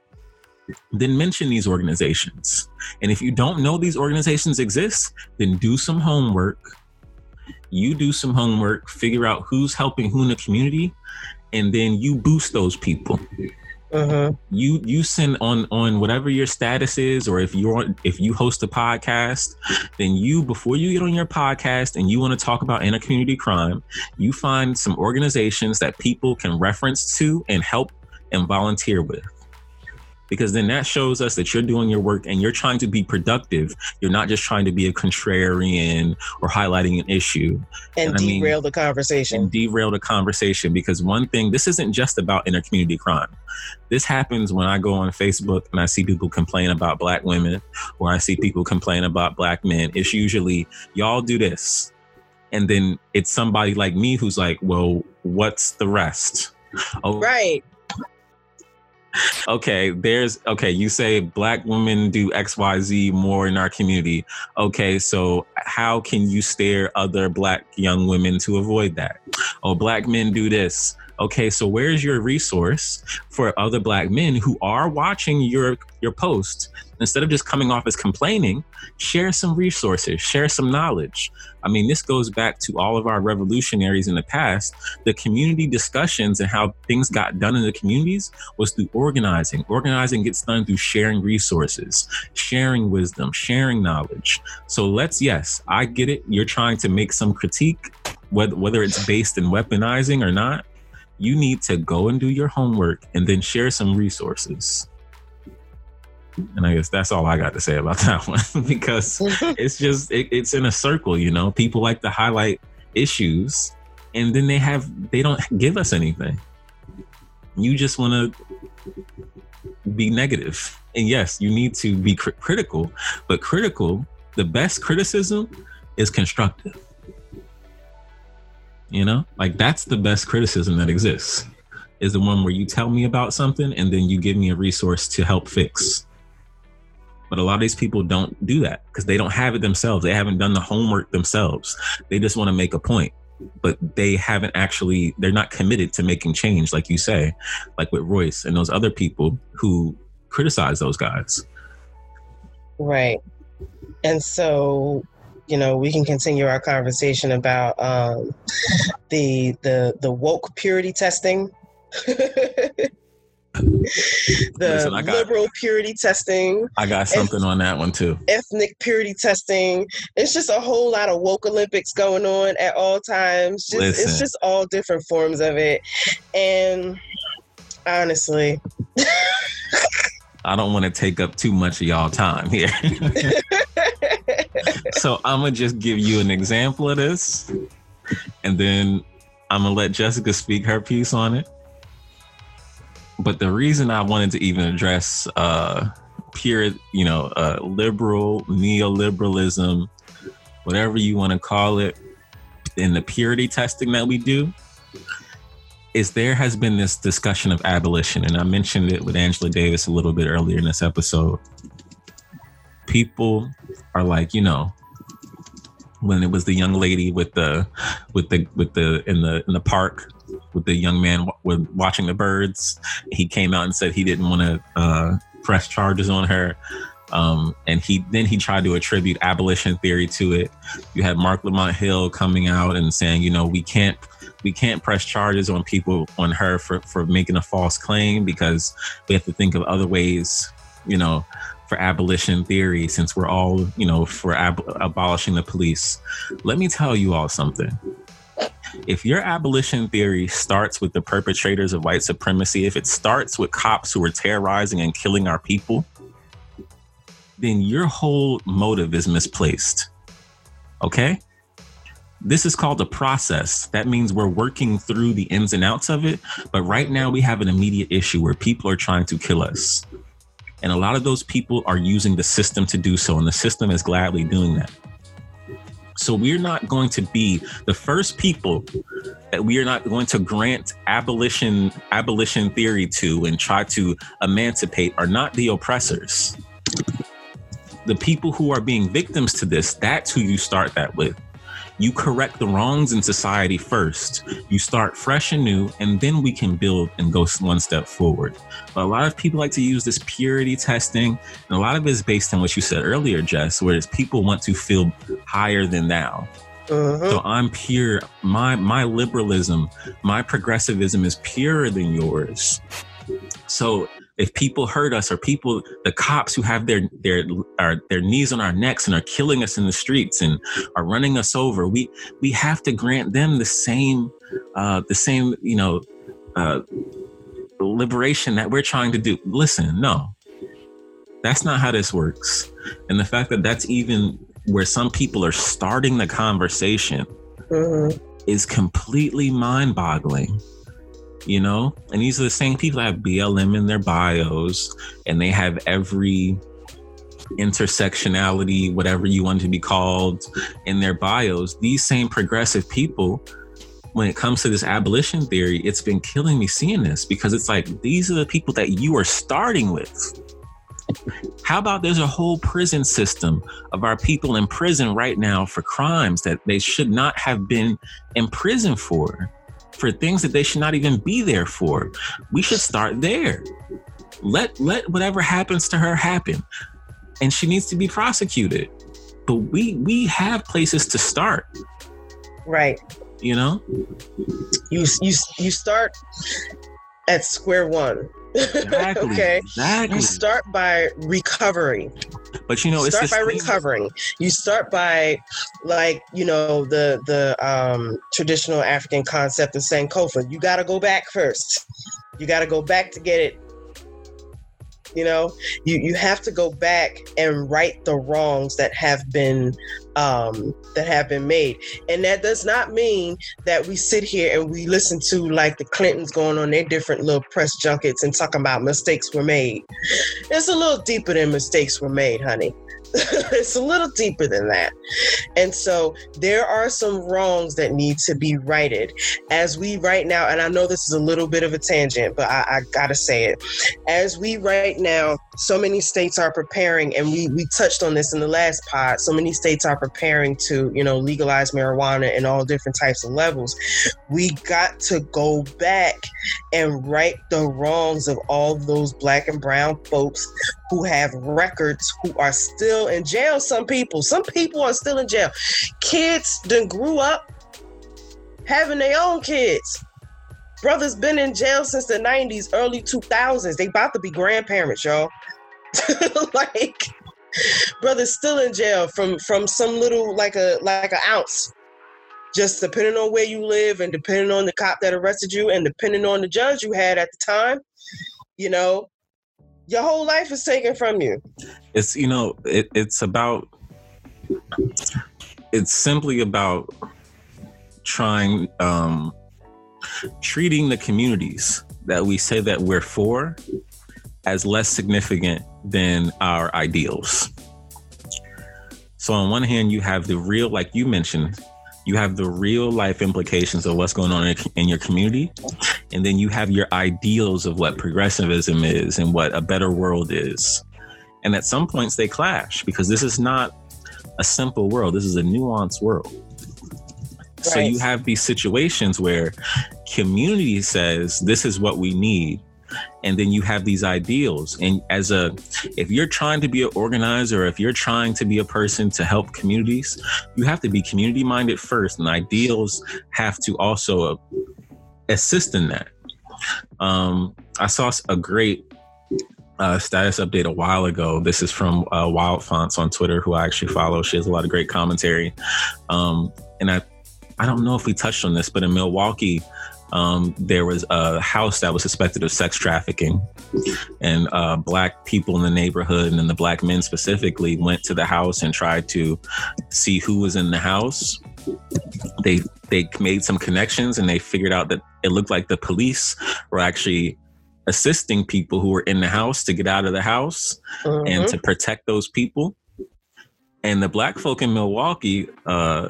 then mention these organizations. And if you don't know these organizations exist, then do some homework. You do some homework, figure out who's helping who in the community, and then you boost those people. Hmm you you send on on whatever your status is or if you're on, if you host a podcast then you before you get on your podcast and you want to talk about inner community crime you find some organizations that people can reference to and help and volunteer with because then that shows us that you're doing your work and you're trying to be productive. You're not just trying to be a contrarian or highlighting an issue. And I mean- derail the conversation. and derail the conversation. Because one thing this isn't just about inner community crime. This happens when i go on facebook and i see people complain about black women or i see people complain about black men. It's usually y'all do this. And then it's somebody like me who's like well what's the rest? Oh right okay, there's okay, you say black women do XYZ more in our community. Okay, so how can you stare other black young women to avoid that? Oh, black men do this. Okay, so where's your resource for other black men who are watching your your post? Instead of just coming off as complaining, share some resources, share some knowledge. I mean, this goes back to all of our revolutionaries in the past. The community discussions and how things got done in the communities was through organizing. Organizing gets done through sharing resources, sharing wisdom, sharing knowledge. So let's, yes, I get it. You're trying to make some critique, whether, whether it's based in weaponizing or not you need to go and do your homework and then share some resources. And I guess that's all I got to say about that one because it's just it, it's in a circle, you know. People like to highlight issues, and then they have they don't give us anything. You just want to be negative, and yes, you need to be cr- critical, but critical. The best criticism is constructive. You know, like that's the best criticism that exists is the one where you tell me about something and then you give me a resource to help fix. But a lot of these people don't do that because they don't have it themselves. They haven't done the homework themselves. They just want to make a point, but they haven't actually, they're not committed to making change, like you say, like with Royce and those other people who criticize those guys. Right. And so you know we can continue our conversation about um, the the the woke purity testing the Listen, got, liberal purity testing. I got something on that one too. Ethnic purity testing. It's just a whole lot of woke Olympics going on at all times. Just, it's just all different forms of it. And honestly, I don't want to take up too much of y'all time here. so I'm gonna just give you an example of this, and then I'm gonna let Jessica speak her piece on it. But the reason I wanted to even address uh, pure, you know, uh, liberal neoliberalism, whatever you want to call it, in the purity testing that we do, is there has been this discussion of abolition, and I mentioned it with Angela Davis a little bit earlier in this episode. People are like, you know, when it was the young lady with the with the with the in the in the park with the young man with watching the birds he came out and said he didn't want to uh, press charges on her um, and he then he tried to attribute abolition theory to it you had Marc Lamont Hill coming out and saying you know we can't we can't press charges on people on her for for making a false claim because we have to think of other ways you know for abolition theory since we're all, you know, for ab- abolishing the police. Let me tell you all something. If your abolition theory starts with the perpetrators of white supremacy, if it starts with cops who are terrorizing and killing our people, then your whole motive is misplaced. Okay? This is called a process. That means we're working through the ins and outs of it. But right now, we have an immediate issue where people are trying to kill us. And a lot of those people are using the system to do so, and the system is gladly doing that. So we're not going to be the first people that we are not going to grant abolition abolition theory to and try to emancipate are not the oppressors. The people who are being victims to this, that's who you start that with. You correct the wrongs in society first. You start fresh and new, and then we can build and go one step forward. But a lot of people like to use this purity testing, and a lot of it is based on what you said earlier, Jess, whereas people want to feel higher than thou. Uh-huh. So I'm pure. My my liberalism, my progressivism is purer than yours. So if people hurt us or people the cops who have their their are, their knees on our necks and are killing us in the streets and are running us over we we have to grant them the same uh the same you know uh liberation that we're trying to do. Listen no that's not how this works. And the fact that that's even where some people are starting the conversation mm-hmm. is completely mind-boggling you know? And these are the same people that have BLM in their bios and they have every intersectionality, whatever you want to be called, in their bios. These same progressive people when it comes to this abolition theory, it's been killing me seeing this because it's like these are the people that you are starting with. How about there's a whole prison system of our people in prison right now for crimes that they should not have been in prison for, for things that they should not even be there for? We should start there. Let let whatever happens to her happen. And she needs to be prosecuted. But we we have places to start. Right. You know? You you you start at square one. Exactly. okay. Exactly. You start by recovering. But you know, you start by recovering. You start by like, you know, the the um traditional African concept of Sankofa. You gotta go back first. You gotta go back to get it. You know, you, you have to go back and right the wrongs that have been um that have been made. And that does not mean that we sit here and we listen to like the Clintons going on their different little press junkets and talking about mistakes were made. It's a little deeper than mistakes were made, honey. it's a little deeper than that. And so there are some wrongs that need to be righted. As we right now, and I know this is a little bit of a tangent, but I, I gotta say it. As we right now, so many states are preparing, and we, we touched on this in the last pod, so many states are preparing to, you know, legalize marijuana in all different types of levels. We got to go back and right the wrongs of all those black and brown folks who have records who are still in jail. Some people, some people are still in jail. Kids done grew up having their own kids. Brothers been in jail since the 90s, early 2000s. They about to be grandparents, y'all. like brothers still in jail from from some little like a like an ounce just depending on where you live and depending on the cop that arrested you and depending on the judge you had at the time you know your whole life is taken from you. It's you know it, it's about it's simply about trying um treating the communities that we say that we're for as less significant than our ideals. So on one hand you have the real like you mentioned you have the real life implications of what's going on in, your community and then you have your ideals of what progressivism is and what a better world is. And at some points they clash because this is not a simple world. This is a nuanced world. So you have these situations where community says this is what we need and then you have these ideals and as a if you're trying to be an organizer or if you're trying to be a person to help communities you have to be community minded first and ideals have to also assist in that um i saw a great uh, status update a while ago. This is from uh, Wild Fonts on Twitter, who I actually follow. She has a lot of great commentary. Um, and I, I don't know if we touched on this, but in Milwaukee, um, there was a house that was suspected of sex trafficking, and uh, black people in the neighborhood and the black men specifically went to the house and tried to see who was in the house. They they made some connections and they figured out that it looked like the police were actually assisting people who were in the house to get out of the house and Mhm. to protect those people. And the black folk in Milwaukee, uh,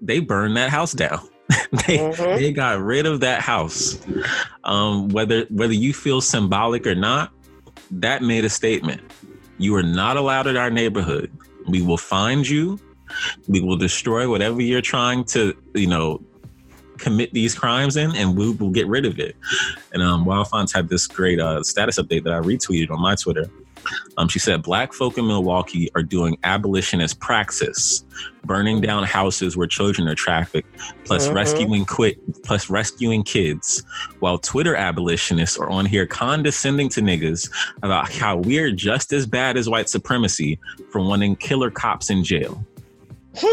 they burned that house down. they Mhm. they got rid of that house. Um, whether whether you feel symbolic or not, that made a statement. You are not allowed in our neighborhood. We will find you. We will destroy whatever you're trying to, you know, commit these crimes in, and we will get rid of it. And um, Wild Fonts had this great uh, status update that I retweeted on my Twitter. Um, she said, Black folk in Milwaukee are doing abolitionist praxis, burning down houses where children are trafficked, plus Mhm. rescuing quit, plus rescuing kids, while Twitter abolitionists are on here condescending to niggas about how we're just as bad as white supremacy for wanting killer cops in jail.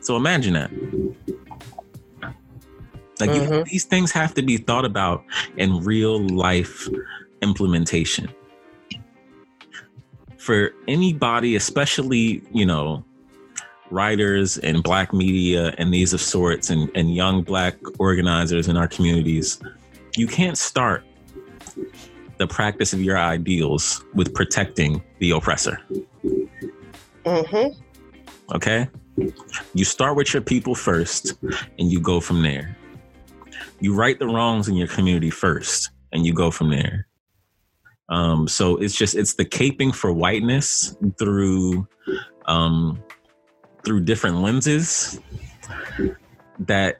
so imagine that. Like you, Mhm. these things have to be thought about in real life implementation. For anybody, especially, you know, writers and black media and these of sorts and, and young black organizers in our communities, you can't start the practice of your ideals with protecting the oppressor. Mhm. Okay? You start with your people first and you go from there. You right the wrongs in your community first and you go from there. Um, so it's just it's the caping for whiteness through um, through different lenses that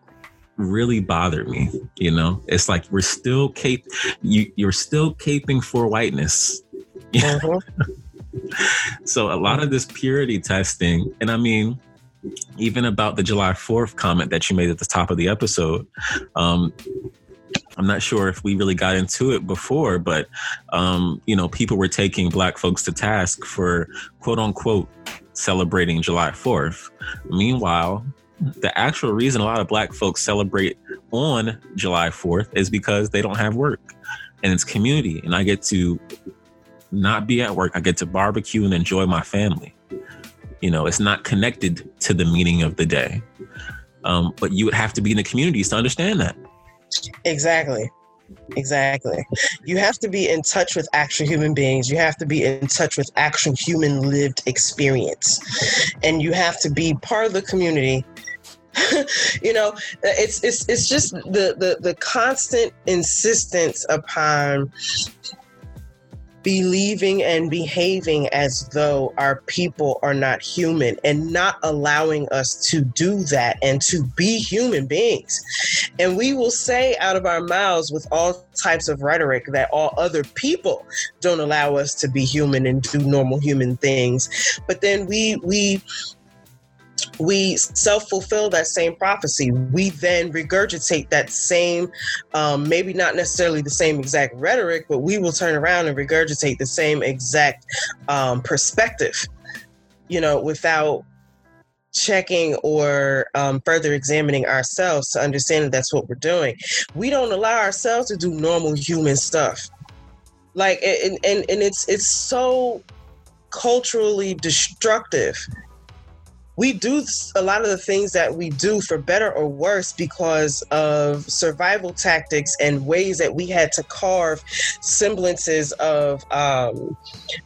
really bothered me. You know, it's like we're still cape you you're still caping for whiteness. Uh-huh. so a lot of this purity testing, and I mean, even about the July 4th comment that you made at the top of the episode, um, I'm not sure if we really got into it before, but um, you know, people were taking black folks to task for quote unquote celebrating July 4th. Meanwhile, the actual reason a lot of black folks celebrate on July 4th is because they don't have work and it's community. And I get to not be at work. I get to barbecue and enjoy my family. You know, it's not connected to the meaning of the day. Um, but you would have to be in the communities to understand that. Exactly. Exactly. You have to be in touch with actual human beings. You have to be in touch with actual human lived experience. And you have to be part of the community. you know, it's it's it's just the the the constant insistence upon believing and behaving as though our people are not human and not allowing us to do that and to be human beings. And we will say out of our mouths with all types of rhetoric that all other people don't allow us to be human and do normal human things. But then we we we self fulfill that same prophecy. We then regurgitate that same, um, maybe not necessarily the same exact rhetoric, but we will turn around and regurgitate the same exact um, perspective, you know, without checking or um, further examining ourselves to understand that that's what we're doing. We don't allow ourselves to do normal human stuff. Like, and, and, and it's, it's so culturally destructive we do a lot of the things that we do for better or worse because of survival tactics and ways that we had to carve semblances of um,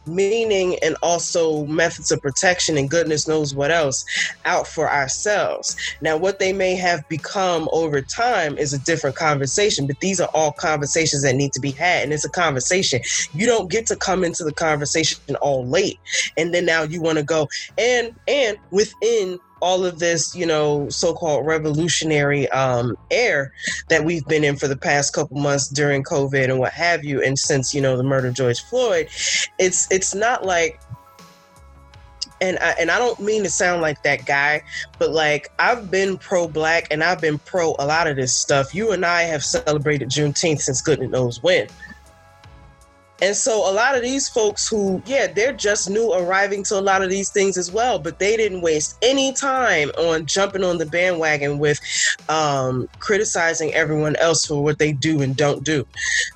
meaning and also methods of protection and goodness knows what else out for ourselves. Now, what they may have become over time is a different conversation, but these are all conversations that need to be had. And it's a conversation. You don't get to come into the conversation all late. And then now you want to go and, and within in all of this, you know, so-called revolutionary um, air that we've been in for the past couple months during COVID and what have you, and since you know the murder of George Floyd, it's it's not like. And I, and I don't mean to sound like that guy, but like I've been pro black and I've been pro a lot of this stuff. You and I have celebrated Juneteenth since goodness knows when. And so a lot of these folks who, yeah, they're just new arriving to a lot of these things as well, but they didn't waste any time on jumping on the bandwagon with um, criticizing everyone else for what they do and don't do.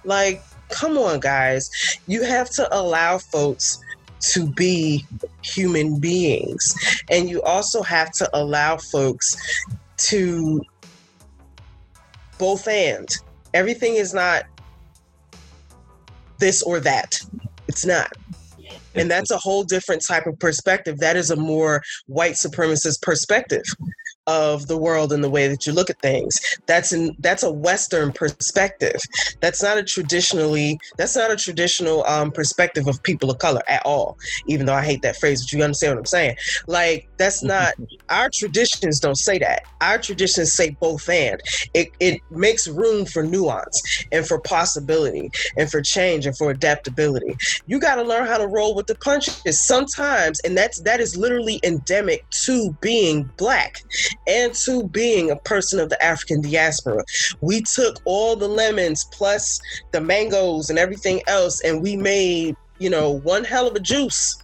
Like, come on, guys. You have to allow folks to be human beings. And you also have to allow folks to both and. Everything is not this or that. It's not. And that's a whole different type of perspective. That is a more white supremacist perspective of the world and the way that you look at things. That's an that's a Western perspective. That's not a traditionally that's not a traditional um, perspective of people of color at all. Even though I hate that phrase, but you understand what I'm saying. Like that's not our traditions don't say that. Our traditions say both and. It it makes room for nuance and for possibility and for change and for adaptability. You got to learn how to roll with the punches sometimes, and that's that is literally endemic to being black and to being a person of the African diaspora. We took all the lemons plus the mangoes and everything else, and we made, you know, one hell of a juice.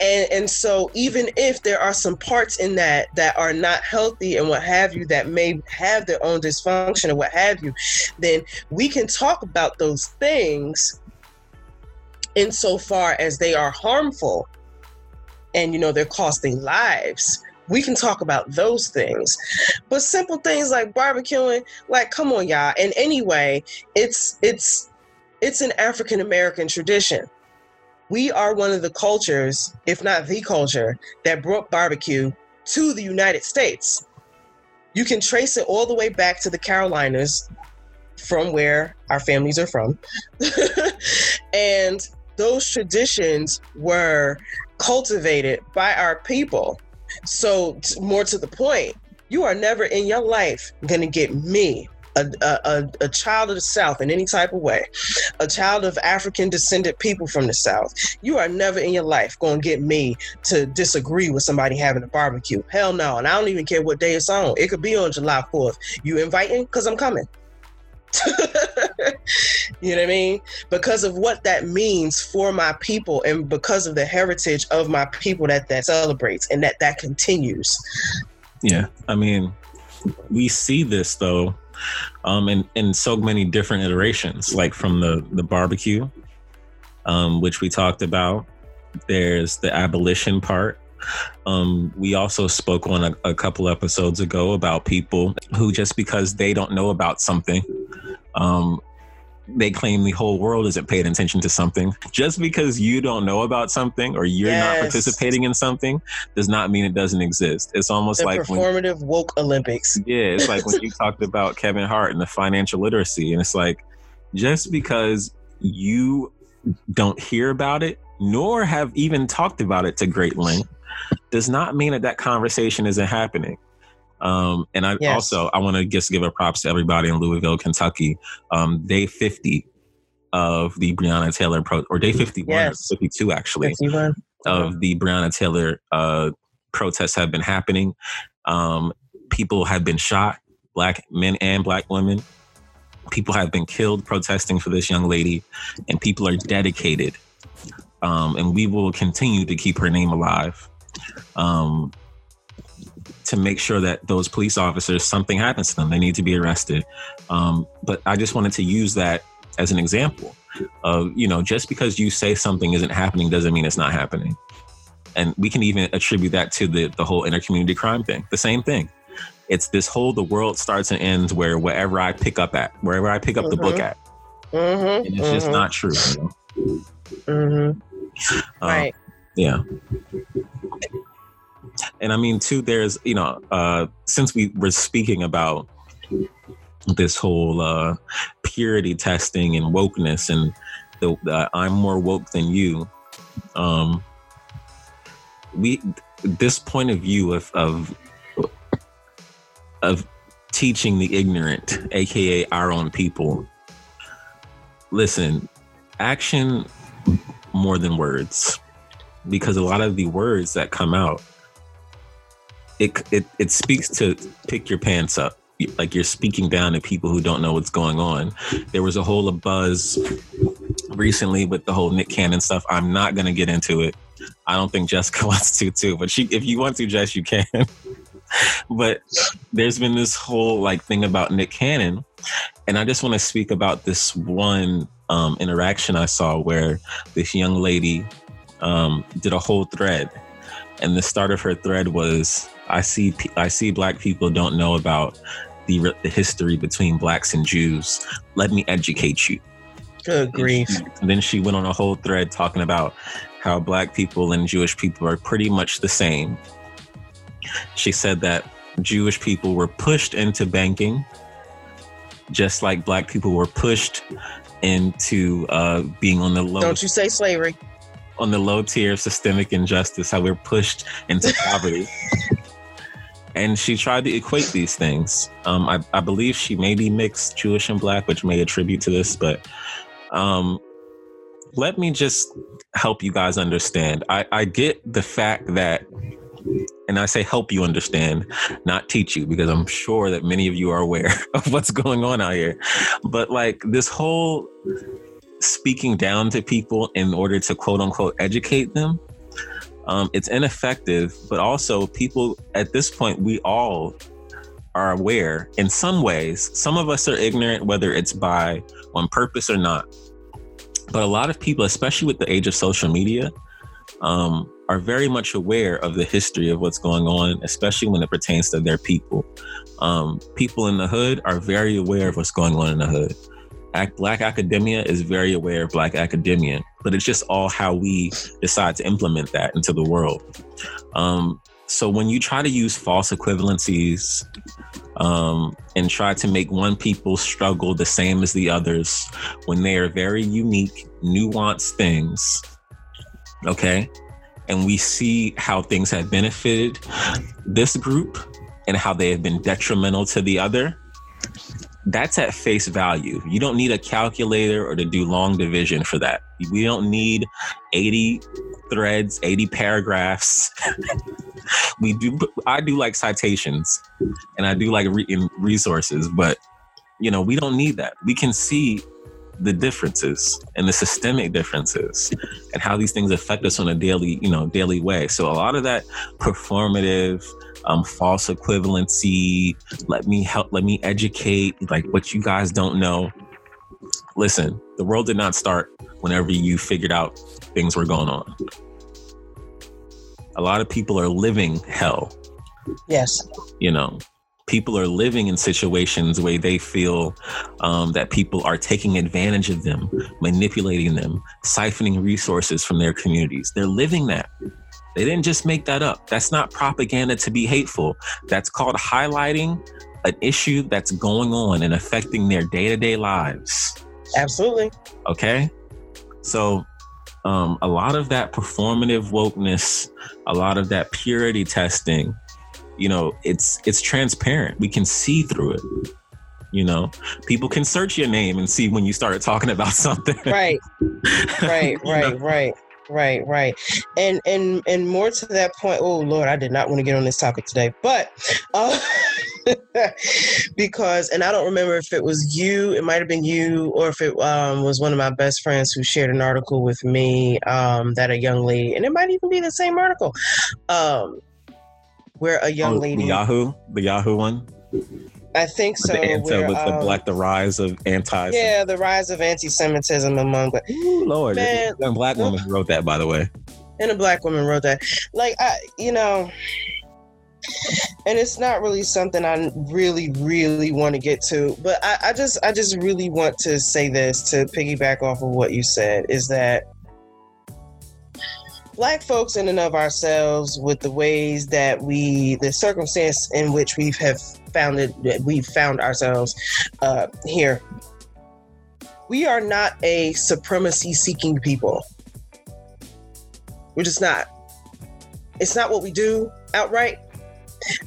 And, and so even if there are some parts in that that are not healthy and what have you that may have their own dysfunction or what have you then we can talk about those things insofar as they are harmful and you know they're costing lives we can talk about those things. But simple things like barbecuing, like come on y'all. And anyway, it's it's it's an African American tradition. We are one of the cultures, if not the culture, that brought barbecue to the United States. You can trace it all the way back to the Carolinas from where our families are from. and those traditions were cultivated by our people. So, more to the point, you are never in your life going to get me a, a, a, child of the South in any type of way, a child of African descended people from the South, you are never in your life going to get me to disagree with somebody having a barbecue. Hell no. And I don't even care what day it's on. It could be on July 4th. You inviting? Because I'm coming. you know what I mean? Because of what that means for my people and because of the heritage of my people that that celebrates and that that continues. Yeah. I mean, we see this though um, in, in so many different iterations, like from the, the barbecue, um, which we talked about. There's the abolition part. Um, we also spoke on a, a couple episodes ago about people who just because they don't know about something um, they claim the whole world isn't paying attention to something. Just because you don't know about something or you're yes. not participating in something does not mean it doesn't exist. It's almost the like performative when, woke Olympics. Yeah, it's like when you talked about Kevin Hart and the financial literacy, and it's like just because you don't hear about it nor have even talked about it to great length does not mean that that conversation isn't happening. Um, and I yes. also I want to just give a props to everybody in Louisville, Kentucky. Um, day 50 of the Breonna Taylor pro or day 51 yes. 52 actually 51. of the Breonna Taylor uh, protests have been happening. Um, people have been shot, black men and black women. People have been killed protesting for this young lady, and people are dedicated. Um, and we will continue to keep her name alive. Um, to make sure that those police officers, something happens to them. They need to be arrested. Um, but I just wanted to use that as an example of, you know, just because you say something isn't happening doesn't mean it's not happening. And we can even attribute that to the, the whole intercommunity crime thing. The same thing. It's this whole the world starts and ends where wherever I pick up at, wherever I pick up mm-hmm. the book mm-hmm. at. Mm-hmm. And it's mm-hmm. just not true. You know? Mm-hmm. Um, right. Yeah and I mean, too, there's, you know, uh, since we were speaking about this whole uh, purity testing and wokeness and the, I'm more woke than you, um, we, this point of view of, of, of teaching the ignorant, aka our own people. Listen, action more than words, because a lot of the words that come out it, it it speaks to pick your pants up. Like you're speaking down to people who don't know what's going on. There was a whole buzz recently with the whole nick cannon stuff. I'm not going to get into it. I don't think jessica wants to too but she if you want to jess you can. But there's been this whole like thing about nick cannon and i just want to speak about this one um, interaction i saw where this young lady um, did a whole thread and the start of her thread was I see I see black people don't know about the, the history between blacks and Jews. Let me educate you. Good grief. And, and then she went on a whole thread talking about how black people and Jewish people are pretty much the same. She said that Jewish people were pushed into banking, just like black people were pushed into uh, being on the low. Don't you say slavery? On the low tier of systemic injustice, how we're pushed into poverty. and she tried to equate these things. Um, I, I, believe she may be mixed Jewish and black, which may attribute to this, but um, let me just help you guys understand. I, I get the fact that, and I say help you understand, not teach you, because I'm sure that many of you are aware of what's going on out here. But like this whole speaking down to people in order to quote unquote educate them um, it's ineffective, but also people at this point, we all are aware in some ways. Some of us are ignorant, whether it's by on purpose or not. But a lot of people, especially with the age of social media, um, are very much aware of the history of what's going on, especially when it pertains to their people. Um, people in the hood are very aware of what's going on in the hood. Black academia is very aware of Black academia, but it's just all how we decide to implement that into the world. Um, so when you try to use false equivalencies um, and try to make one people's struggle the same as the others when they are very unique, nuanced things, okay? And we see how things have benefited this group and how they have been detrimental to the other. That's at face value. You don't need a calculator or to do long division for that. We don't need 80 threads, 80 paragraphs. we do, I do like citations and I do like re- resources, but you know, we don't need that. We can see the differences and the systemic differences and how these things affect us on a daily, you know, daily way. So a lot of that performative, um, false equivalency, let me help, let me educate, like what you guys don't know. Listen, the world did not start whenever you figured out things were going on. A lot of people are living hell. Yes. You know, people are living in situations where they feel um, that people are taking advantage of them, manipulating them, siphoning resources from their communities. They're living that. They didn't just make that up. That's not propaganda to be hateful. That's called highlighting an issue that's going on and affecting their day to day lives. Absolutely. Okay. So, um, a lot of that performative wokeness, a lot of that purity testing, you know, it's it's transparent. We can see through it. You know, people can search your name and see when you started talking about something. Right. Right. right. know? Right. Right, right. And and and more to that point, oh Lord, I did not want to get on this topic today. But uh because, and I don't remember if it was you, it might have been you, or if it um, was one of my best friends who shared an article with me um, that a young lady, and it might even be the same article, um, where a young oh, lady. The Yahoo, the Yahoo one. I think so. The anti, with the um, black, the rise of anti. Yeah, the rise of anti-Semitism among. But Ooh, Lord, man, a black woman wrote that, by the way. And a black woman wrote that. Like I, you know, and it's not really something I really, really want to get to. But I, I just, I just really want to say this to piggyback off of what you said is that black folks in and of ourselves with the ways that we the circumstance in which we have found it we've found ourselves uh, here. We are not a supremacy seeking people. We're just not. It's not what we do outright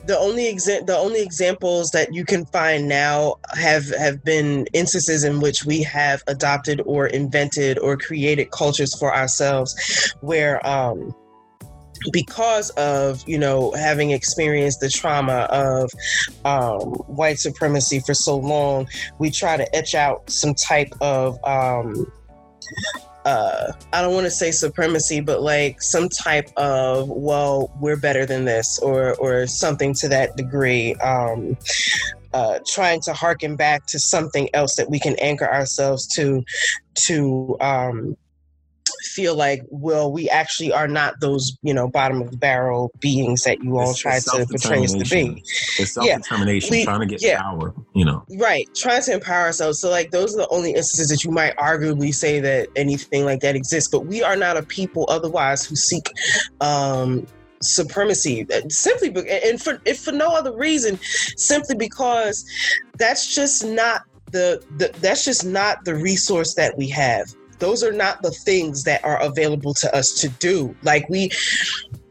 the only exa- the only examples that you can find now have have been instances in which we have adopted or invented or created cultures for ourselves where um because of you know having experienced the trauma of um, white supremacy for so long we try to etch out some type of um, uh, I don't want to say supremacy, but like some type of well, we're better than this, or or something to that degree. Um, uh, trying to harken back to something else that we can anchor ourselves to, to um, feel like, well, we actually are not those, you know, bottom of the barrel beings that you all it's, try to portray us to be. It's self determination, yeah. trying to get yeah. power, you know. Right, trying to empower ourselves. So, like, those are the only instances that you might arguably say that anything like that exists. But we are not a people otherwise who seek um, supremacy simply and for if for no other reason simply because that's just not the, the that's just not the resource that we have those are not the things that are available to us to do. Like we,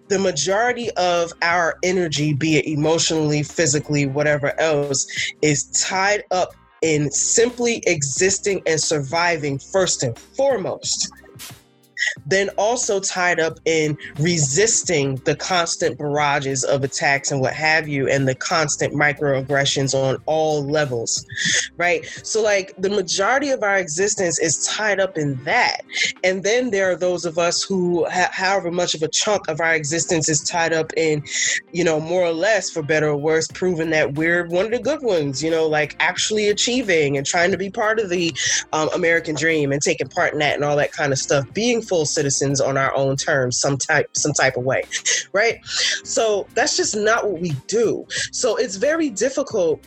the majority of our energy, be it emotionally, physically, whatever else, is tied up in simply existing and surviving first and foremost then also tied up in resisting the constant barrages of attacks and what have you, and the constant microaggressions on all levels, right? So, like, the majority of our existence is tied up in that. And then there are those of us who, ha- however much of a chunk of our existence is tied up in, you know, more or less, for better or worse, proving that we're one of the good ones, you know, like actually achieving and trying to be part of the um, American dream and taking part in that and all that kind of stuff, being full citizens on our own terms some type some type of way right? So that's just not what we do. So it's very difficult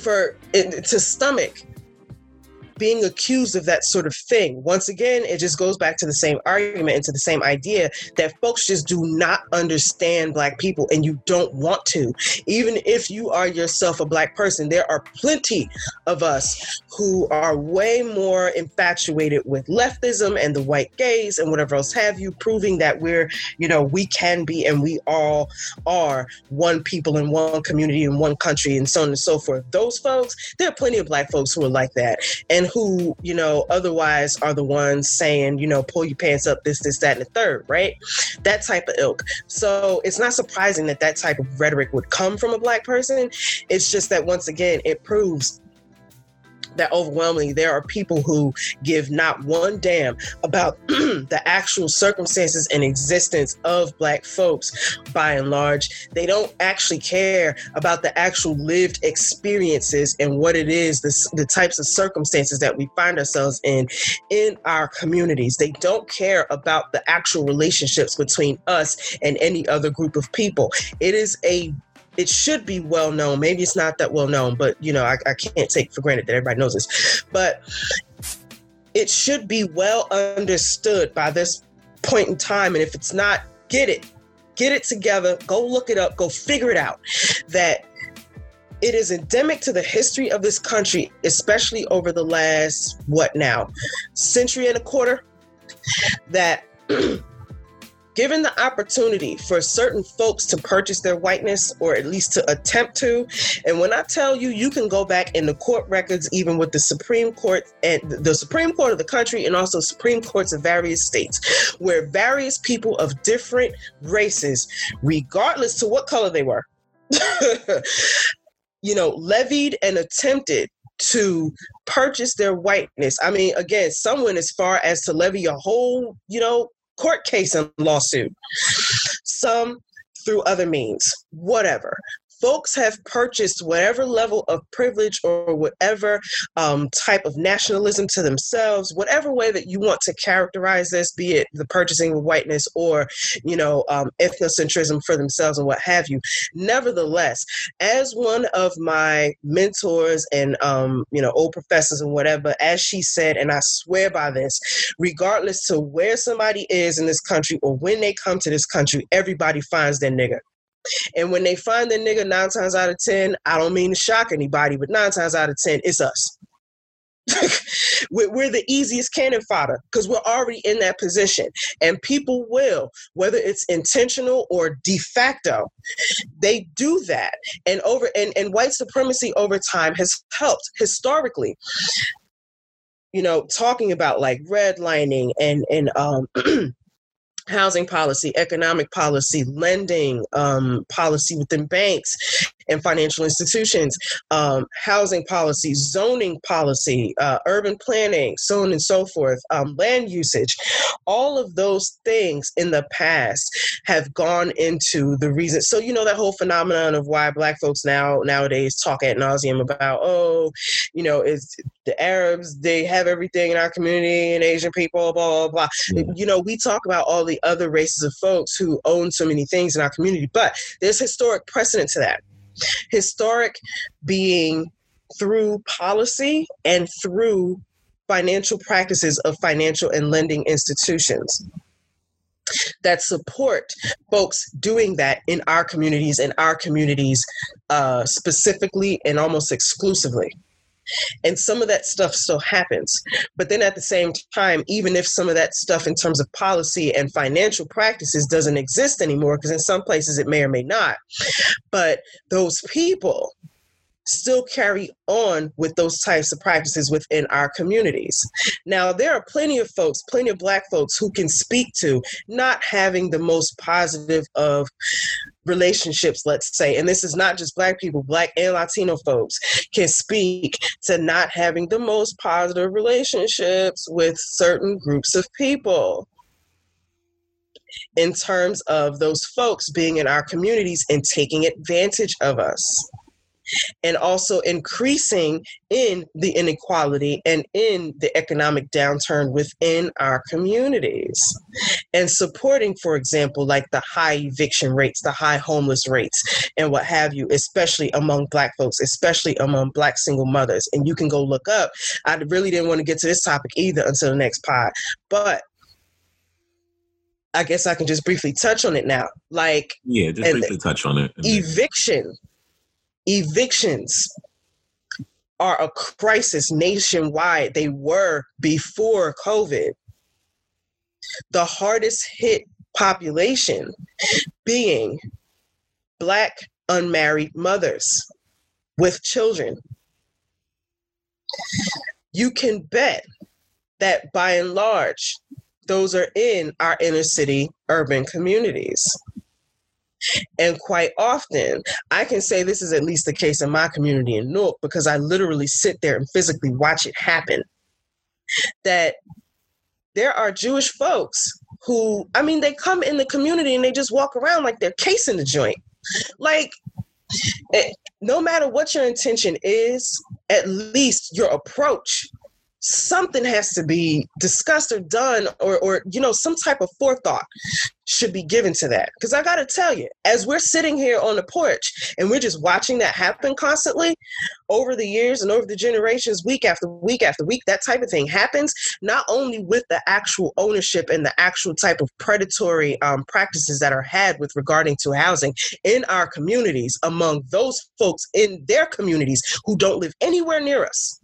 for it to stomach being accused of that sort of thing. Once again, it just goes back to the same argument and to the same idea that folks just do not understand Black people and you don't want to. Even if you are yourself a Black person, there are plenty of us who are way more infatuated with leftism and the white gaze and whatever else have you, proving that we're, you know, we can be and we all are one people in one community in one country and so on and so forth. Those folks, there are plenty of Black folks who are like that and who, you know, otherwise are the ones saying, you know, pull your pants up, this, this, that, and the third, right? That type of ilk. So it's not surprising that that type of rhetoric would come from a black person. It's just that once again, it proves that overwhelmingly there are people who give not one damn about the actual circumstances and existence of black folks by and large. They don't actually care about the actual lived experiences and what it is the, the types of circumstances that we find ourselves in in our communities. They don't care about the actual relationships between us and any other group of people. It is a it should be well known. Maybe it's not that well known, but you know, I, I can't take for granted that everybody knows this. But it should be well understood by this point in time. And if it's not, get it, get it together, go look it up, go figure it out. That it is endemic to the history of this country, especially over the last, what now, century and a quarter, that given the opportunity for certain folks to purchase their whiteness or at least to attempt to and when i tell you you can go back in the court records even with the supreme court and the supreme court of the country and also supreme courts of various states where various people of different races regardless to what color they were you know levied and attempted to purchase their whiteness. I mean, again, someone as far as to levy a whole, you know, court case and lawsuit, some through other means, whatever folks have purchased whatever level of privilege or whatever um, type of nationalism to themselves, whatever way that you want to characterize this, be it the purchasing of whiteness or, you know, um, ethnocentrism for themselves and what have you. Nevertheless, as one of my mentors and, um, you know, old professors and whatever, as she said, and I swear by this, regardless to where somebody is in this country or when they come to this country, everybody finds their nigger. And when they find the nigga nine times out of 10, I don't mean to shock anybody, but nine times out of 10, it's us. we're the easiest cannon fodder because we're already in that position. And people will, whether it's intentional or de facto, they do that. And over and, and white supremacy over time has helped historically you know, talking about like redlining and and um housing policy, economic policy, lending um, policy within banks and financial institutions, um, housing policy, zoning policy, uh, urban planning, so on and so forth, um, land usage. All of those things in the past have gone into the reason. So you know that whole phenomenon of why Black folks now nowadays talk at nauseum about, oh, you know, is the Arabs they have everything in our community and Asian people, blah blah blah. Yeah. You know, we talk about all the other races of folks who own so many things in our community, but there's historic precedent to that. Historic being through policy and through financial practices of financial and lending institutions that support folks doing that in our communities and our communities uh, specifically and almost exclusively. And some of that stuff still happens. But then at the same time, even if some of that stuff in terms of policy and financial practices doesn't exist anymore, because in some places it may or may not, but those people still carry on with those types of practices within our communities. Now, there are plenty of folks, plenty of Black folks who can speak to not having the most positive of relationships, let's say, and this is not just Black people, Black and Latino folks can speak to not having the most positive relationships with certain groups of people in terms of those folks being in our communities and taking advantage of us and also increasing in the inequality and in the economic downturn within our communities. And supporting, for example, like the high eviction rates, the high homeless rates, and what have you, especially among Black folks, especially among Black single mothers. And you can go look up. I really didn't want to get to this topic either until the next pod, but I guess I can just briefly touch on it now. Like, yeah, just briefly touch on it. Eviction, evictions are a crisis nationwide. They were before COVID. The hardest hit population being Black unmarried mothers with children. You can bet that by and large, those are in our inner city urban communities. And quite often, I can say this is at least the case in my community in Newark because I literally sit there and physically watch it happen. That there are Jewish folks who, I mean, they come in the community and they just walk around like they're casing the joint. Like, it, no matter what your intention is, at least your approach something has to be discussed or done or or you know some type of forethought should be given to that. Because i got to tell you as we're sitting here on the porch and we're just watching that happen constantly over the years and over the generations week after week after week that type of thing happens not only with the actual ownership and the actual type of predatory um, practices that are had with regarding to housing in our communities among those folks in their communities who don't live anywhere near us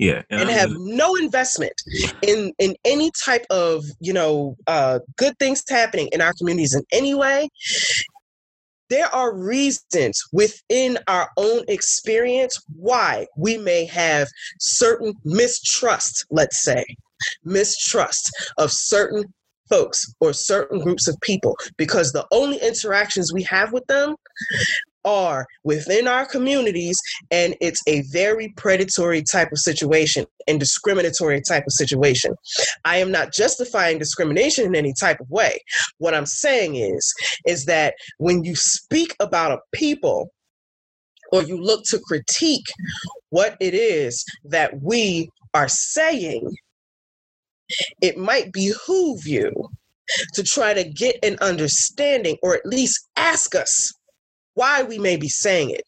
yeah and, and have no investment in in any type of you know uh, good things happening in our communities in any way there are reasons within our own experience why we may have certain mistrust let's say mistrust of certain folks or certain groups of people because the only interactions we have with them are within our communities and it's a very predatory type of situation and discriminatory type of situation. I am not justifying discrimination in any type of way. What I'm saying is is that when you speak about a people or you look to critique what it is that we are saying, it might behoove you to try to get an understanding or at least ask us why we may be saying it,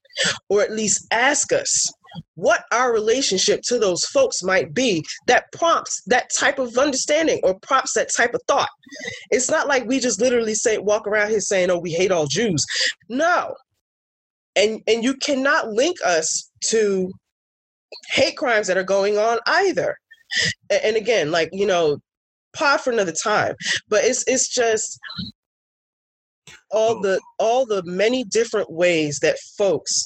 or at least ask us what our relationship to those folks might be that prompts that type of understanding or prompts that type of thought. It's not like we just literally say walk around here saying, "Oh, we hate all Jews." No. And and you cannot link us to hate crimes that are going on either. And again, like, you know, pod for another time. But it's it's just all the all the many different ways that folks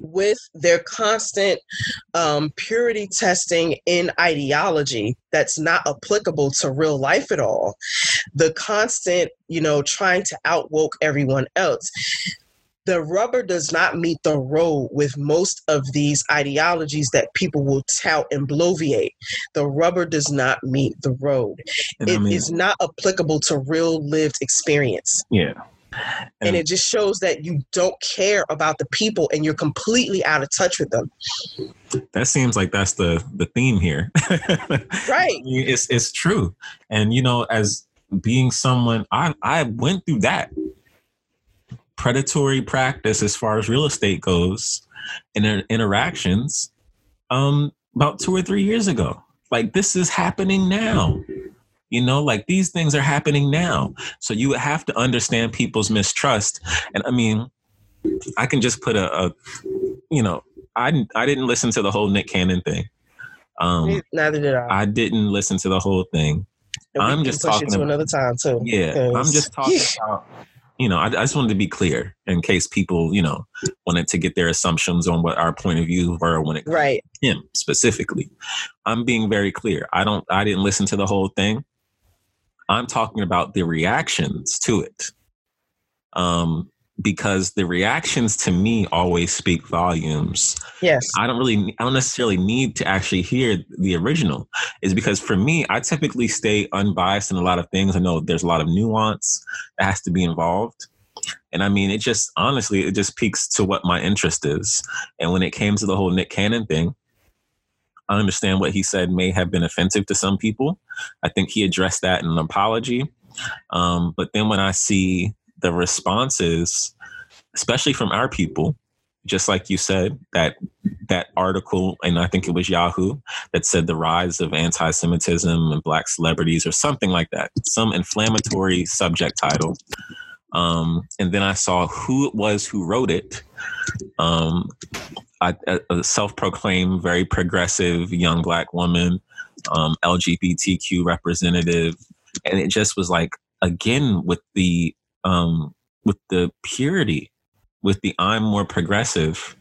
with their constant um, purity testing in ideology that's not applicable to real life at all the constant you know trying to outwoke everyone else the rubber does not meet the road with most of these ideologies that people will tout and bloviate. The rubber does not meet the road. And it I mean, is not applicable to real lived experience. Yeah. And, and, it just shows that you don't care about the people and you're completely out of touch with them. That seems like that's the the theme here. right. it's it's true. And you know, as being someone I I went through that predatory practice as far as real estate goes in interactions um about 2 or 3 years ago. Like this is happening now. You know, like these things are happening now. So you have to understand people's mistrust. And I mean, I can just put a, a you know, I I didn't listen to the whole Nick Cannon thing. Um, Neither did I. I didn't listen to the whole thing. I'm just talking to about, another time too. Yeah, I'm just talking about. You know, I, I, just wanted to be clear in case people, you know, wanted to get their assumptions on what our point of view were when it right him specifically. I'm being very clear. I don't. I didn't listen to the whole thing. I'm talking about the reactions to it. Um, because the reactions to me always speak volumes. Yes. I don't really, I don't necessarily need to actually hear the original. Is because for me, I typically stay unbiased in a lot of things. I know there's a lot of nuance that has to be involved. And I mean, it just honestly, it just peaks to what my interest is. And when it came to the whole Nick Cannon thing, I understand what he said may have been offensive to some people. I think he addressed that in an apology. Um, but then when I see the responses, especially from our people, just like you said, that that article, and I think it was Yahoo that said the rise of anti-Semitism and black celebrities, or something like that, some inflammatory subject title. Um, and then I saw who it was who wrote it. Um, a, a self-proclaimed very progressive young black woman, um, LGBTQ representative, and it just was like again with the um, with the purity with the I'm more progressive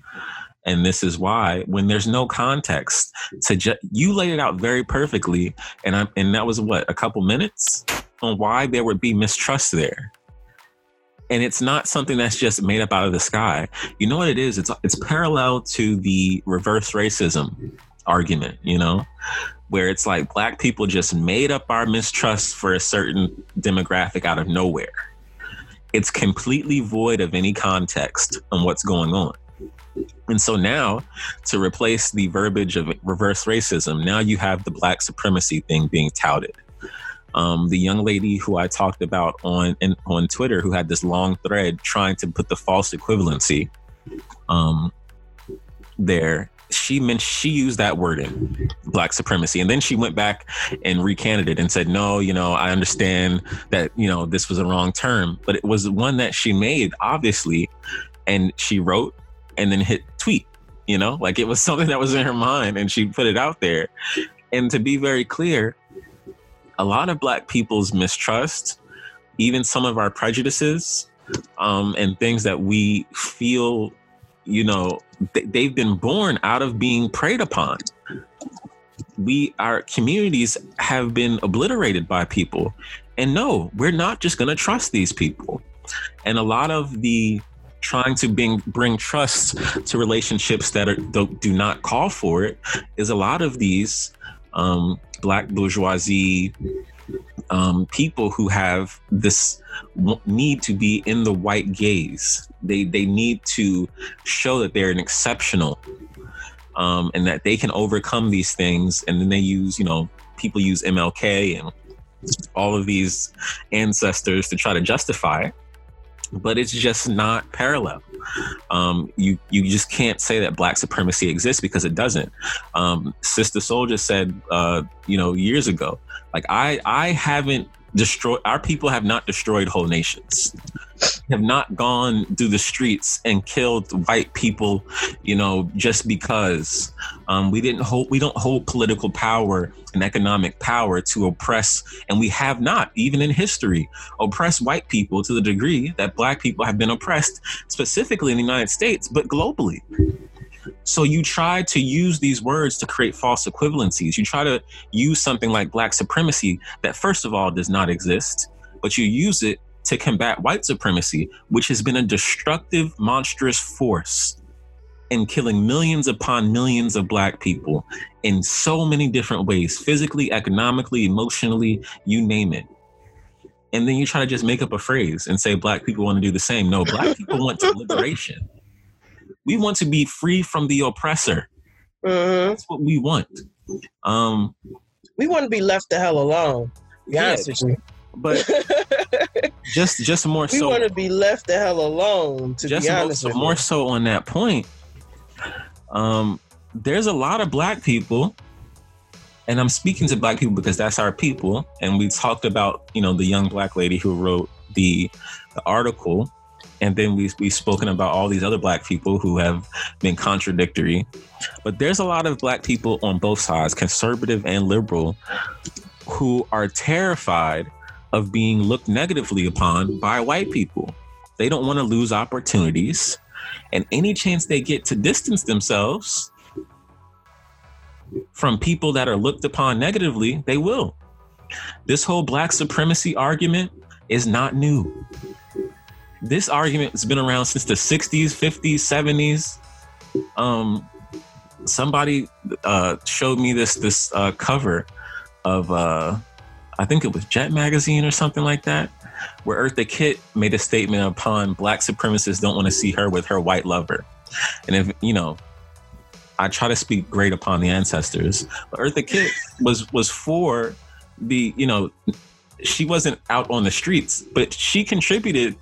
and this is why when there's no context to ju- you laid it out very perfectly and I and that was what a couple minutes on why there would be mistrust there. And it's not something that's just made up out of the sky. You know what it is? It's it's parallel to the reverse racism argument you know where it's like black people just made up our mistrust for a certain demographic out of nowhere it's completely void of any context on what's going on. And so now, to replace the verbiage of reverse racism, now you have the black supremacy thing being touted. Um, the young lady who I talked about on in, on Twitter, who had this long thread trying to put the false equivalency um, there, she meant she used that word in black supremacy, and then she went back and recanted it and said, "No, you know, I understand that you know this was a wrong term, but it was one that she made obviously, and she wrote and then hit tweet. You know, like it was something that was in her mind, and she put it out there. And to be very clear, a lot of Black people's mistrust, even some of our prejudices, um, and things that we feel you know, they've been born out of being preyed upon. We, our communities have been obliterated by people. And no, we're not just going to trust these people. And a lot of the trying to bring bring trust to relationships that are, do not call for it is a lot of these um, black bourgeoisie um, people who have this need to be in the white gaze. They they need to show that they're an exceptional, um, and that they can overcome these things. And then they use, you know, people use MLK and all of these ancestors to try to justify it. But it's just not parallel. Um, you you just can't say that black supremacy exists because it doesn't. Um, Sister Souljah said, uh, you know, years ago, like I I haven't destroyed our people have not destroyed whole nations have not gone through the streets and killed white people you know just because um, we didn't hold we don't hold political power and economic power to oppress and we have not even in history oppressed white people to the degree that black people have been oppressed specifically in the united states but globally so you try to use these words to create false equivalencies. You try to use something like black supremacy that, first of all, does not exist, but you use it to combat white supremacy, which has been a destructive, monstrous force in killing millions upon millions of black people in so many different ways physically, economically, emotionally, you name it. And then you try to just make up a phrase and say black people want to do the same. No, black people want to liberation. We want to be free from the oppressor. Mm-hmm. That's what we want. Um, we want to be left the hell alone. Be yeah, honest with you. But just just more we so. We want to be left the hell alone. To just be honest, more, more so on that point. Um, there's a lot of black people, and I'm speaking to black people because that's our people. And we talked about you know the young black lady who wrote the the article and then we, we've spoken about all these other black people who have been contradictory but there's a lot of black people on both sides conservative and liberal who are terrified of being looked negatively upon by white people. They don't want to lose opportunities. And any chance they get to distance themselves from people that are looked upon negatively they will. This whole black supremacy argument is not new. This argument has been around since the 60s, 50s, 70s. Um, somebody uh, showed me this this uh, cover of uh, I think it was Jet magazine or something like that, where Eartha Kitt made a statement upon black supremacists don't want to see her with her white lover. And if, you know, I try to speak great upon the ancestors, but Eartha Kitt was was for the, you know, she wasn't out on the streets, but she contributed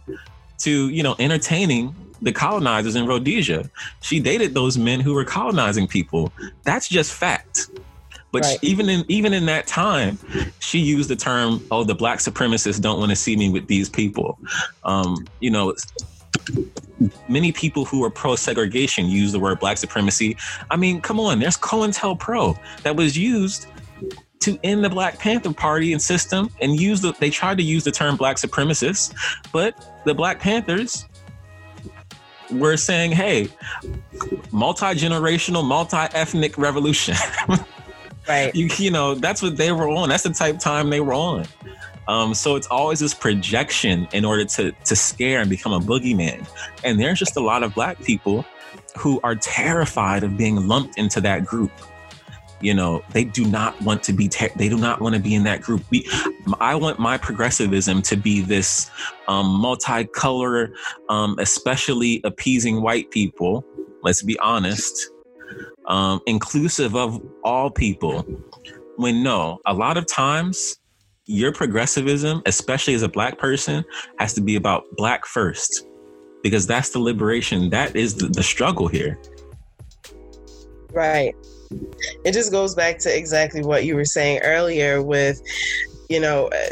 to, you know, entertaining the colonizers in Rhodesia. She dated those men who were colonizing people. That's just fact. But right. even in even in that time, she used the term, "Oh, the black supremacists don't want to see me with these people." Um, you know, many people who are pro segregation use the word black supremacy. I mean, come on, there's COINTELPRO that was used to end the Black Panther Party and system and use the they tried to use the term black supremacists, but the Black Panthers were saying, hey, multi-generational, multi-ethnic revolution. right. You, you know, that's what they were on. That's the type of time they were on. Um, so it's always this projection in order to to scare and become a boogeyman. And there's just a lot of black people who are terrified of being lumped into that group. You know, they do not want to be. Ter- they do not want to be in that group. We, I want my progressivism to be this um, multicolor, um, especially appeasing white people. Let's be honest, um, inclusive of all people. When no, a lot of times your progressivism, especially as a black person, has to be about black first, because that's the liberation. That is the, the struggle here. Right. It just goes back to exactly what you were saying earlier with, you know, uh,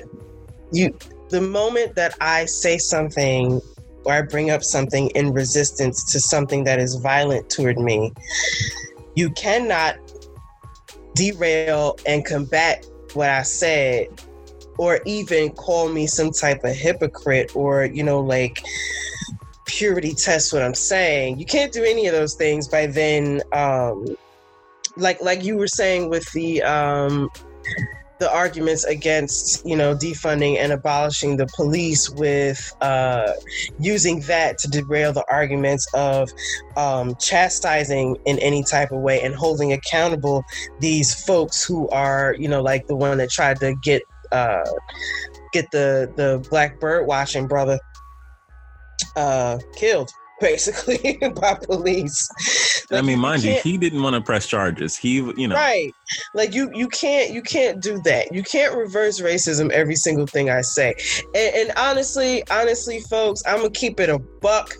you the moment that I say something or I bring up something in resistance to something that is violent toward me, you cannot derail and combat what I said or even call me some type of hypocrite or, you know, like purity test what I'm saying. You can't do any of those things by then um like like you were saying with the um the arguments against you know defunding and abolishing the police with uh, using that to derail the arguments of um, chastising in any type of way and holding accountable these folks who are you know like the one that tried to get uh, get the the black bird watching brother uh, killed basically by police. Like, I mean, mind you, you, he didn't want to press charges. He, you know, right? Like you, you can't, you can't do that. You can't reverse racism every single thing I say. And, and honestly, honestly, folks, I'm gonna keep it a buck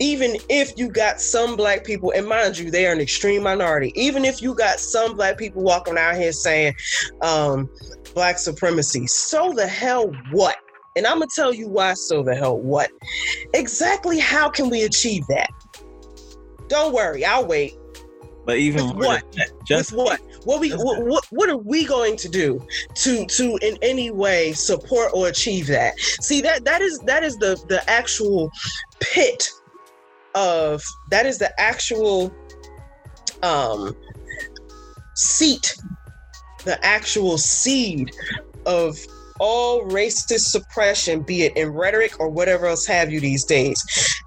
even if you got some black people, and mind you, they are an extreme minority, even if you got some black people walking out here saying um, black supremacy, so the hell what? And I'm gonna tell you why. So the hell what? Exactly how can we achieve that? Don't worry, I'll wait. But even With what? Just With what? What we what, what what are we going to do to to in any way support or achieve that? See that that is that is the the actual pit of that is the actual um seat the actual seed of all racist suppression, be it in rhetoric or whatever else have you these days.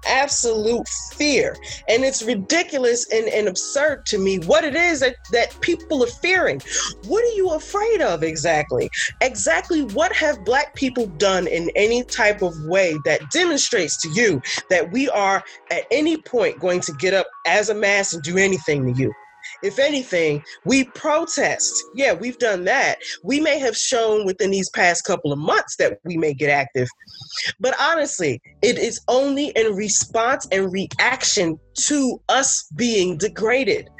Absolute fear. And it's ridiculous and, and absurd to me what it is that, that people are fearing. What are you afraid of exactly? Exactly what have Black people done in any type of way that demonstrates to you that we are at any point going to get up as a mass and do anything to you? If anything, we protest. Yeah, we've done that. We may have shown within these past couple of months that we may get active. But honestly, it is only in response and reaction to us being degraded.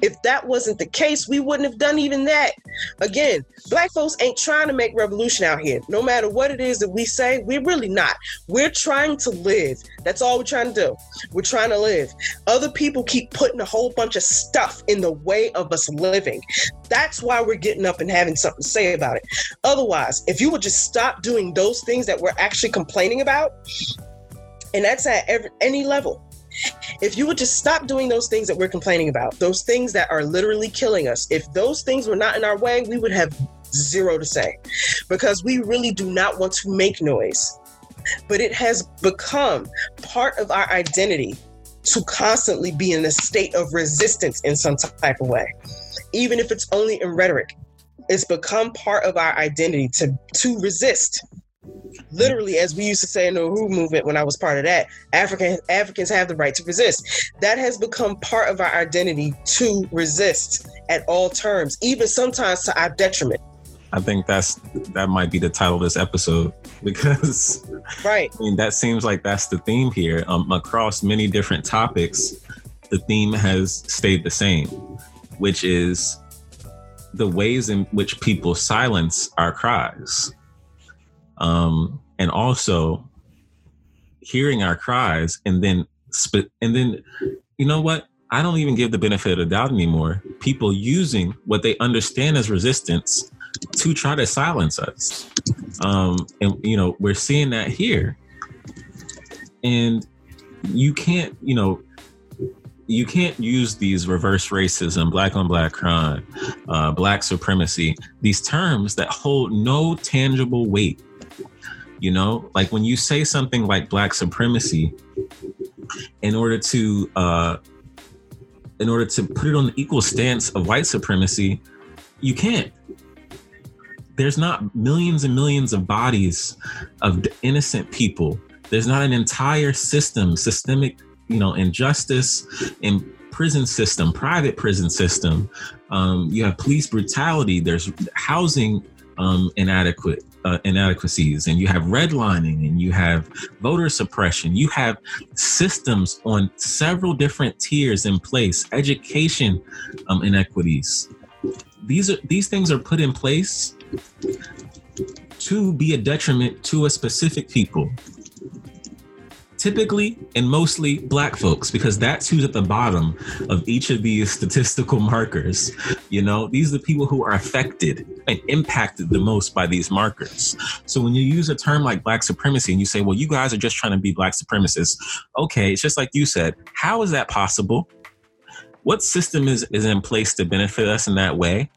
If that wasn't the case, we wouldn't have done even that. Again, black folks ain't trying to make revolution out here. No matter what it is that we say, we're really not. We're trying to live. That's all we're trying to do. We're trying to live. Other people keep putting a whole bunch of stuff in the way of us living. That's why we're getting up and having something to say about it. Otherwise, if you would just stop doing those things that we're actually complaining about, and that's at every, any level if you would just stop doing those things that we're complaining about, those things that are literally killing us, if those things were not in our way, we would have zero to say because we really do not want to make noise. But it has become part of our identity to constantly be in a state of resistance in some type of way, even if it's only in rhetoric. It's become part of our identity to to resist. Literally, as we used to say in the Uhuru movement when I was part of that, African Africans have the right to resist. That has become part of our identity to resist at all terms, even sometimes to our detriment. I think that's that might be the title of this episode because right. I mean that seems like that's the theme here. Um, across many different topics, the theme has stayed the same, which is the ways in which people silence our cries. Um, and also hearing our cries and then spit and then you know what? I don't even give the benefit of the doubt anymore. People using what they understand as resistance to try to silence us. Um, and you know, we're seeing that here. And you can't, you know, you can't use these reverse racism, black on black crime, uh, black supremacy, these terms that hold no tangible weight. You know, like when you say something like black supremacy, in order to uh, in order to put it on the equal stance of white supremacy, you can't. There's not millions and millions of bodies of innocent people. There's not an entire system, systemic you know injustice in prison system, private prison system. Um, you have police brutality. There's housing um, inadequate uh, inadequacies, and you have redlining, and you have voter suppression. You have systems on several different tiers in place. Education um, inequities. These are these things are put in place to be a detriment to a specific people typically and mostly black folks because that's who's at the bottom of each of these statistical markers. You know these are the people who are affected and impacted the most by these markers. So when you use a term like black supremacy and you say well you guys are just trying to be black supremacists okay it's just like you said how is that possible? What system is, is in place to benefit us in that way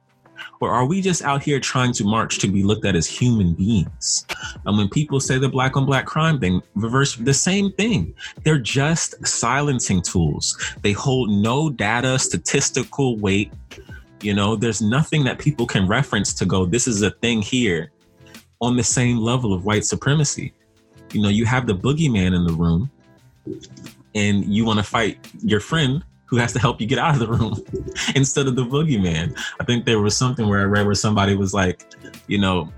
or are we just out here trying to march to be looked at as human beings? And when people say the black on black crime thing, reverse the same thing. They're just silencing tools. They hold no data, statistical weight. You know, there's nothing that people can reference to go, this is a thing here on the same level of white supremacy. You know, you have the boogeyman in the room and you want to fight your friend who has to help you get out of the room instead of the boogeyman. I think there was something where I read where somebody was like, you know,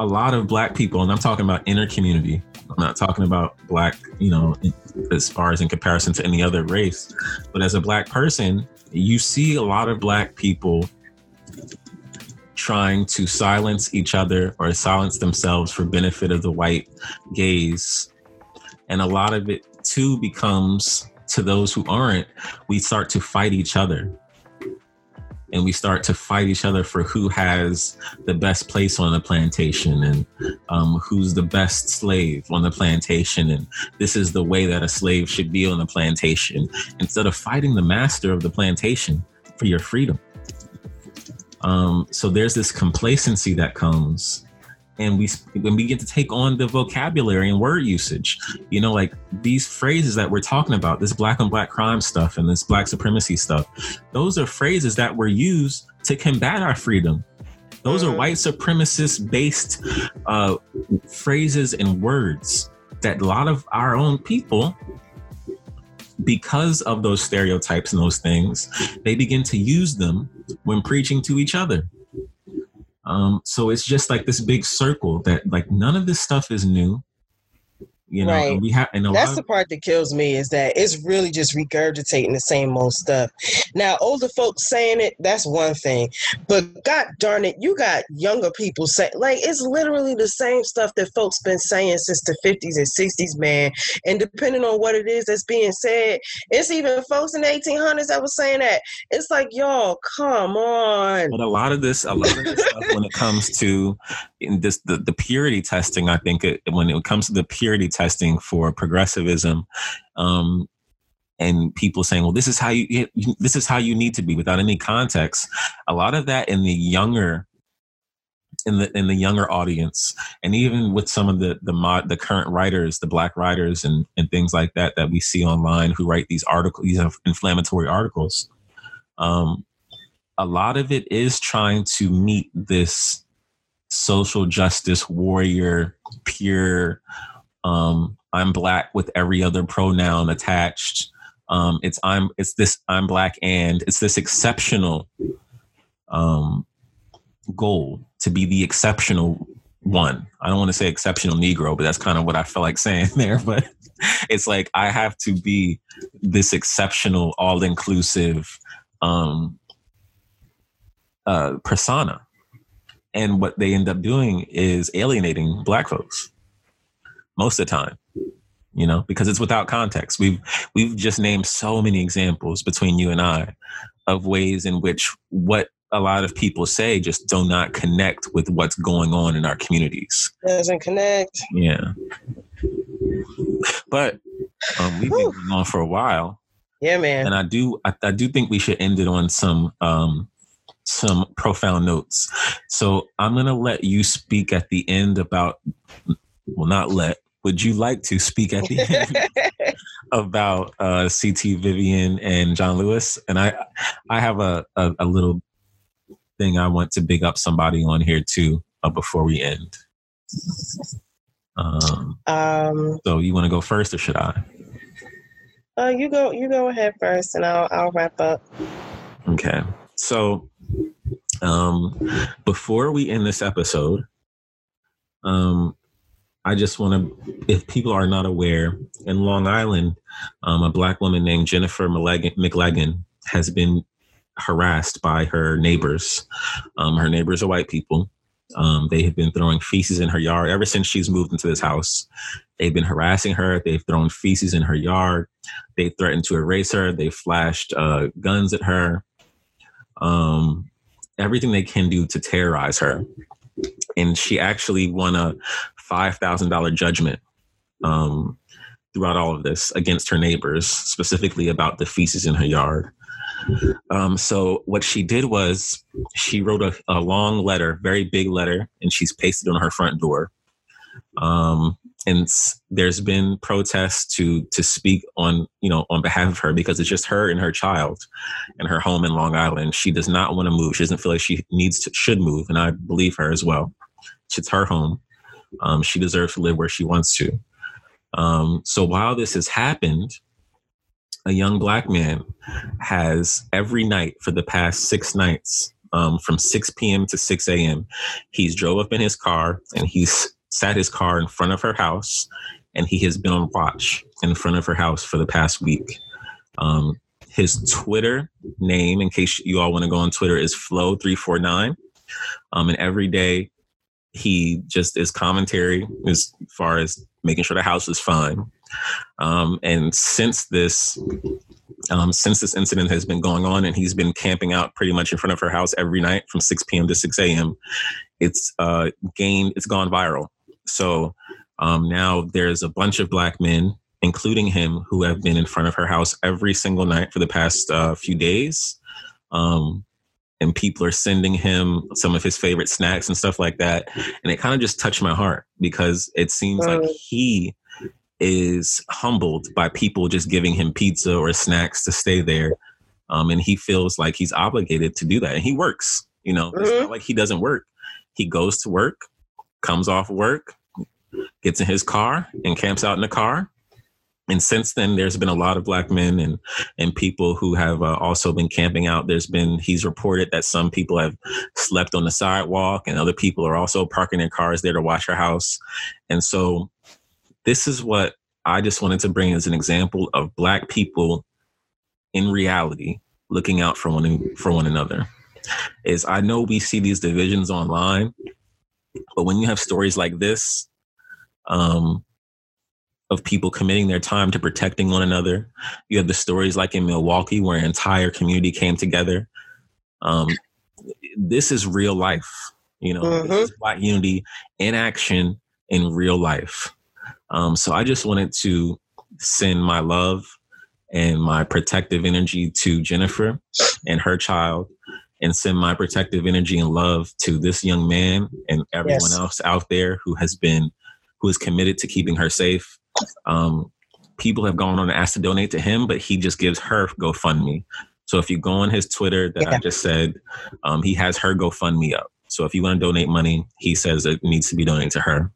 a lot of black people, and I'm talking about inner community. I'm not talking about black, you know, as far as in comparison to any other race. But as a black person, you see a lot of black people trying to silence each other or silence themselves for benefit of the white gaze. And a lot of it too becomes to those who aren't, we start to fight each other. And we start to fight each other for who has the best place on the plantation and um, who's the best slave on the plantation. And this is the way that a slave should be on the plantation instead of fighting the master of the plantation for your freedom. Um, so there's this complacency that comes and we when we get to take on the vocabulary and word usage. You know like these phrases that we're talking about this black on black crime stuff and this black supremacy stuff those are phrases that were used to combat our freedom. Those are mm-hmm. white supremacist based uh, phrases and words that a lot of our own people because of those stereotypes and those things they begin to use them when preaching to each other um, so it's just like this big circle that like none of this stuff is new. You know, right. we have, and that's the part that kills me is that it's really just regurgitating the same old stuff. Now, older folks saying it, that's one thing, but God darn it, you got younger people say like it's literally the same stuff that folks been saying since the fifties and sixties, man. And depending on what it is that's being said, it's even folks in the eighteen hundreds that was saying that. It's like, y'all, come on. But a lot of this, a lot of this stuff, when it comes to in this the, the purity testing, I think it, when it comes to the purity testing for progressivism um, and people saying well this is how you this is how you need to be without any context a lot of that in the younger in the in the younger audience and even with some of the the mod the current writers the black writers and and things like that that we see online who write these articles these inflammatory articles um a lot of it is trying to meet this social justice warrior, pure. Um, I'm black with every other pronoun attached. Um, it's I'm it's this I'm black and it's this exceptional um, goal to be the exceptional one. I don't want to say exceptional Negro, but that's kind of what I feel like saying there. But it's like I have to be this exceptional, all inclusive um, uh, persona. And what they end up doing is alienating black folks most of the time you know because it's without context we've we've just named so many examples between you and i of ways in which what a lot of people say just do not connect with what's going on in our communities. Doesn't connect. Yeah. But um, we've been going on for a while. Yeah, man. And I do I, I do think we should end it on some um some profound notes. So I'm gonna let you speak at the end about well not let would you like to speak at the end about uh, CT Vivian and John Lewis? And I, I have a, a, a little thing I want to big up somebody on here too uh, before we end. Um, um, so you want to go first, or should I? Uh, you go. You go ahead first, and I'll I'll wrap up. Okay. So, um, before we end this episode, um, I just want to, if people are not aware, in Long Island, um, a black woman named Jennifer McLagan has been harassed by her neighbors. Um, her neighbors are white people. Um, they have been throwing feces in her yard ever since she's moved into this house. They've been harassing her. They've thrown feces in her yard. They threatened to erase her. They flashed uh, guns at her. Um, everything they can do to terrorize her. And she actually won a $5,000 judgment um, throughout all of this against her neighbors, specifically about the feces in her yard. Um, so what she did was she wrote a, a, long letter, very big letter, and she's pasted on her front door. Um, and there's been protests to to speak on you know on behalf of her because it's just her and her child and her home in Long Island. She does not want to move. She doesn't feel like she needs to should move, and I believe her as well. It's her home. Um, she deserves to live where she wants to. Um, so while this has happened, a young black man has every night for the past six nights, um, from 6 p.m. to 6 a.m., he's drove up in his car and he's sat his car in front of her house and he has been on watch in front of her house for the past week. Um, his Twitter name, in case you all want to go on Twitter, is Flow349. Um, and every day he just is commentary as far as making sure the house is fine. Um, and since this, um, since this incident has been going on, and he's been camping out pretty much in front of her house every night from 6 p.m. to 6 a.m., it's uh, gained, it's gone viral. So um, now there's a bunch of black men, including him, who have been in front of her house every single night for the past uh, few days. Um, and people are sending him some of his favorite snacks and stuff like that. And it kind of just touched my heart because it seems like he is humbled by people just giving him pizza or snacks to stay there. Um, and he feels like he's obligated to do that. And he works, you know, mm-hmm. it's not like he doesn't work. He goes to work, comes off work, gets in his car and camps out in the car and since then there's been a lot of black men and and people who have uh, also been camping out. There's been he's reported that some people have slept on the sidewalk and other people are also parking their cars there to watch her house. And so this is what i just wanted to bring as an example of black people in reality looking out for one for one another. Is i know we see these divisions online but when you have stories like this um of people committing their time to protecting one another. You have the stories like in Milwaukee where an entire community came together. Um, this is real life, you know, mm-hmm. this is Black unity in action in real life. Um, so I just wanted to send my love and my protective energy to Jennifer and her child and send my protective energy and love to this young man and everyone yes. else out there who has been who is committed to keeping her safe um, people have gone on and asked to donate to him, but he just gives her GoFundMe. So if you go on his Twitter that yeah. I just said, um, he has her GoFundMe up. So if you want to donate money, he says it needs to be donated to her.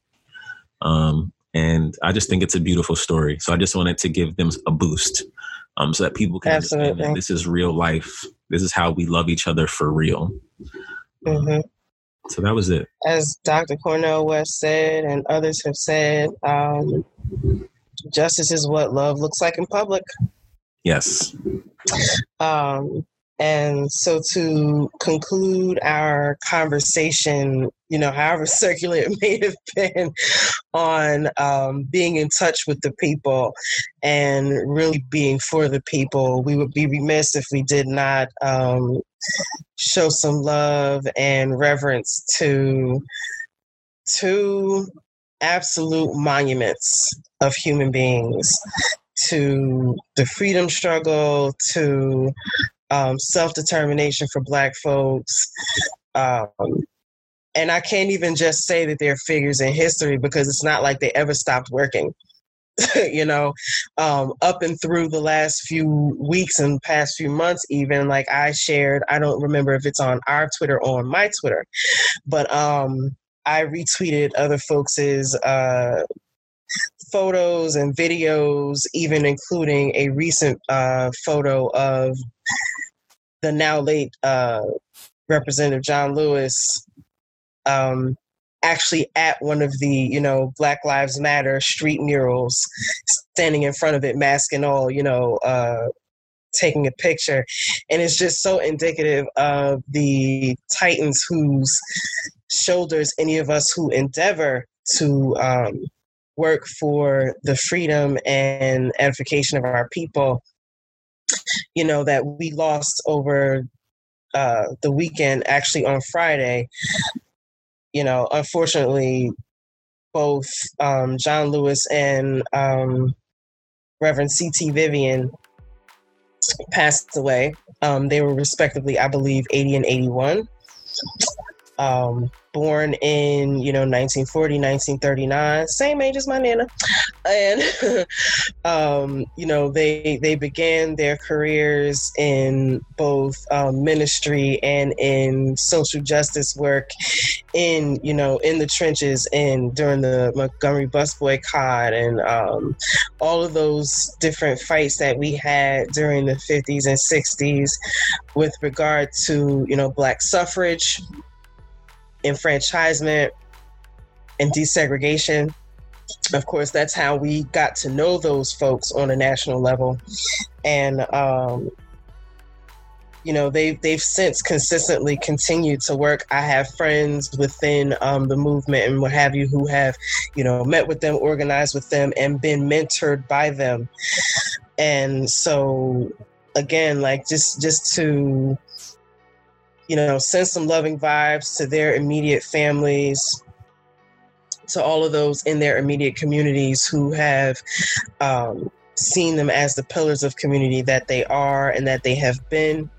Um, and I just think it's a beautiful story. So I just wanted to give them a boost um, so that people can Absolutely. understand that this is real life. This is how we love each other for real. Mm-hmm. So that was it. As Dr. Cornel West said, and others have said, um, justice is what love looks like in public. Yes. Um, and so to conclude our conversation, you know, however circular it may have been on um, being in touch with the people and really being for the people, we would be remiss if we did not um, show some love and reverence to two absolute monuments of human beings to the freedom struggle to um, self determination for Black folks. Um, and I can't even just say that they're figures in history because it's not like they ever stopped working. you know, um, up and through the last few weeks and past few months, even like I shared, I don't remember if it's on our Twitter or on my Twitter, but um, I retweeted other folks's uh, photos and videos, even including a recent uh, photo of the now late uh, Representative John Lewis um, actually at one of the you know Black Lives Matter street murals, standing in front of it, mask and all, you know, uh, taking a picture, and it's just so indicative of the titans whose shoulders any of us who endeavor to um, work for the freedom and edification of our people you know, that we lost over uh, the weekend, actually on Friday. You know, unfortunately, both um, John Lewis and um, Reverend C.T. Vivian passed away. Um, they were respectively, I believe, 80 and 81 um, born in you know 1940 1939 same age as my nana. And um, you know they they began their careers in both um, ministry and in social justice work in you know in the trenches and during the montgomery bus boycott and um, all of those different fights that we had during the 50s and 60s with regard to you know black suffrage enfranchisement and desegregation. Of course, that's how we got to know those folks on a national level. And, um, you know, they've, they've since consistently continued to work. I have friends within um, the movement and what have you who have, you know, met with them, organized with them, and been mentored by them. And so, again, like just just to you know, send some loving vibes to their immediate families, to all of those in their immediate communities who have um, seen them as the pillars of community that they are and that they have been.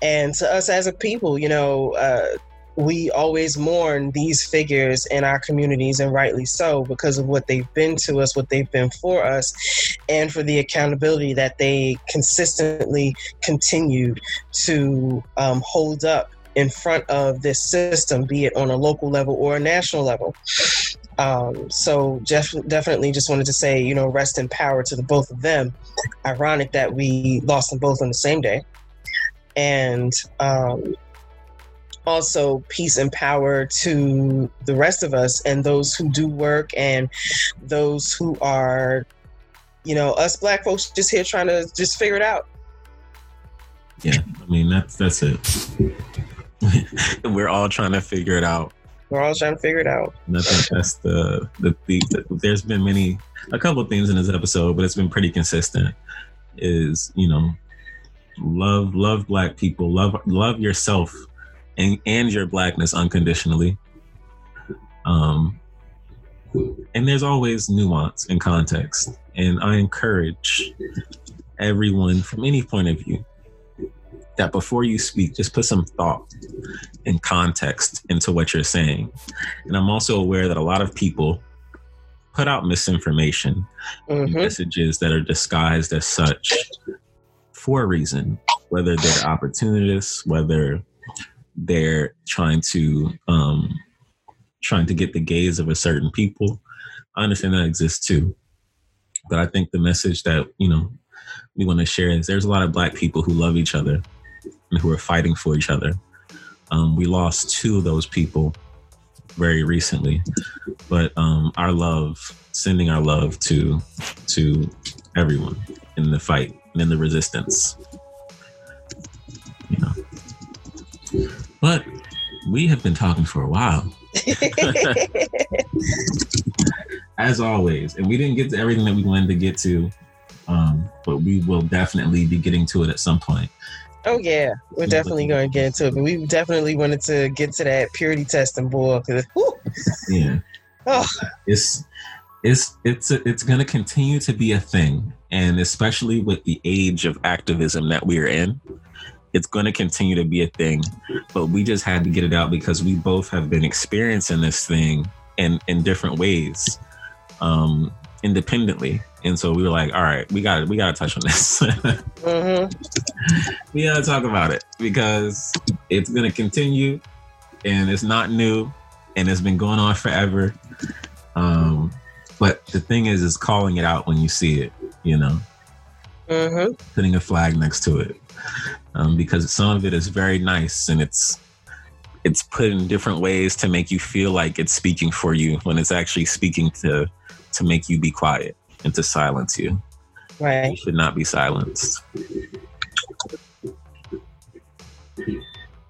And to us as a people, you know, uh, we always mourn these figures in our communities, and rightly so, because of what they've been to us, what they've been for us, and for the accountability that they consistently continued to um, hold up in front of this system, be it on a local level or a national level. Um, so Jess definitely just wanted to say, you know, rest in power to the both of them. Ironic that we lost them both on the same day. And um, also peace and power to the rest of us and those who do work and those who are, you know, us black folks just here trying to just figure it out. Yeah, I mean that's that's it. We're all trying to figure it out. We're all trying to figure it out. And I think that's the, the, the, the there's been many a couple of things in this episode, but it's been pretty consistent. Is you know, love love black people, love love yourself and, and your blackness unconditionally. Um, and there's always nuance and context. And I encourage everyone from any point of view that before you speak, just put some thought and context into what you're saying. And I'm also aware that a lot of people put out misinformation, mm-hmm. messages that are disguised as such for a reason, whether they're opportunists, whether they're trying to um, trying to get the gaze of a certain people. I understand that exists too, but I think the message that you know we want to share is there's a lot of Black people who love each other and who are fighting for each other. Um, we lost two of those people very recently, but um, our love, sending our love to to everyone in the fight and in the resistance. You know, but we have been talking for a while. As always, and we didn't get to everything that we wanted to get to, um, but we will definitely be getting to it at some point. Oh yeah, we're definitely going to get into it. But we definitely wanted to get to that purity testing boy. Yeah. Oh. It's it's it's it's going to continue to be a thing, and especially with the age of activism that we're in, it's going to continue to be a thing. But we just had to get it out because we both have been experiencing this thing in in different ways, um, independently. And so we were like, all right, we got we got to touch on this. mm-hmm. We got to talk about it because it's going to continue, and it's not new, and it's been going on forever. Um, but the thing is, is calling it out when you see it. You know, Mm-hmm. putting a flag next to it, um, because some of it is very nice and it's it's put in different ways to make you feel like it's speaking for you when it's actually speaking to to make you be quiet and to silence you. You Right. should not be silenced.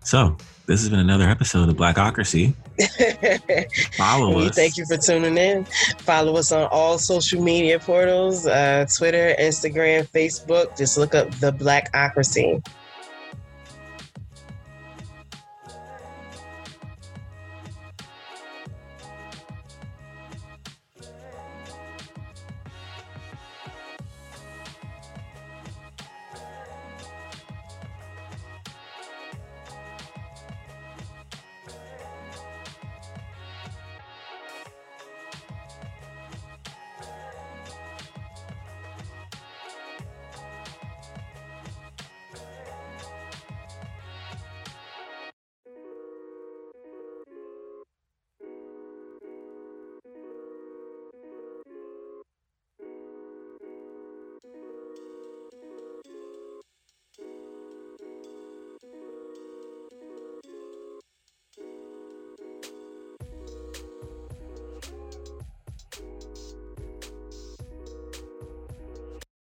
So, this has been another episode of Blackocracy. Follow we us. thank you for tuning in. Follow us on all social media portals: uh, Twitter, Instagram, Facebook. Just look up the Blackocracy.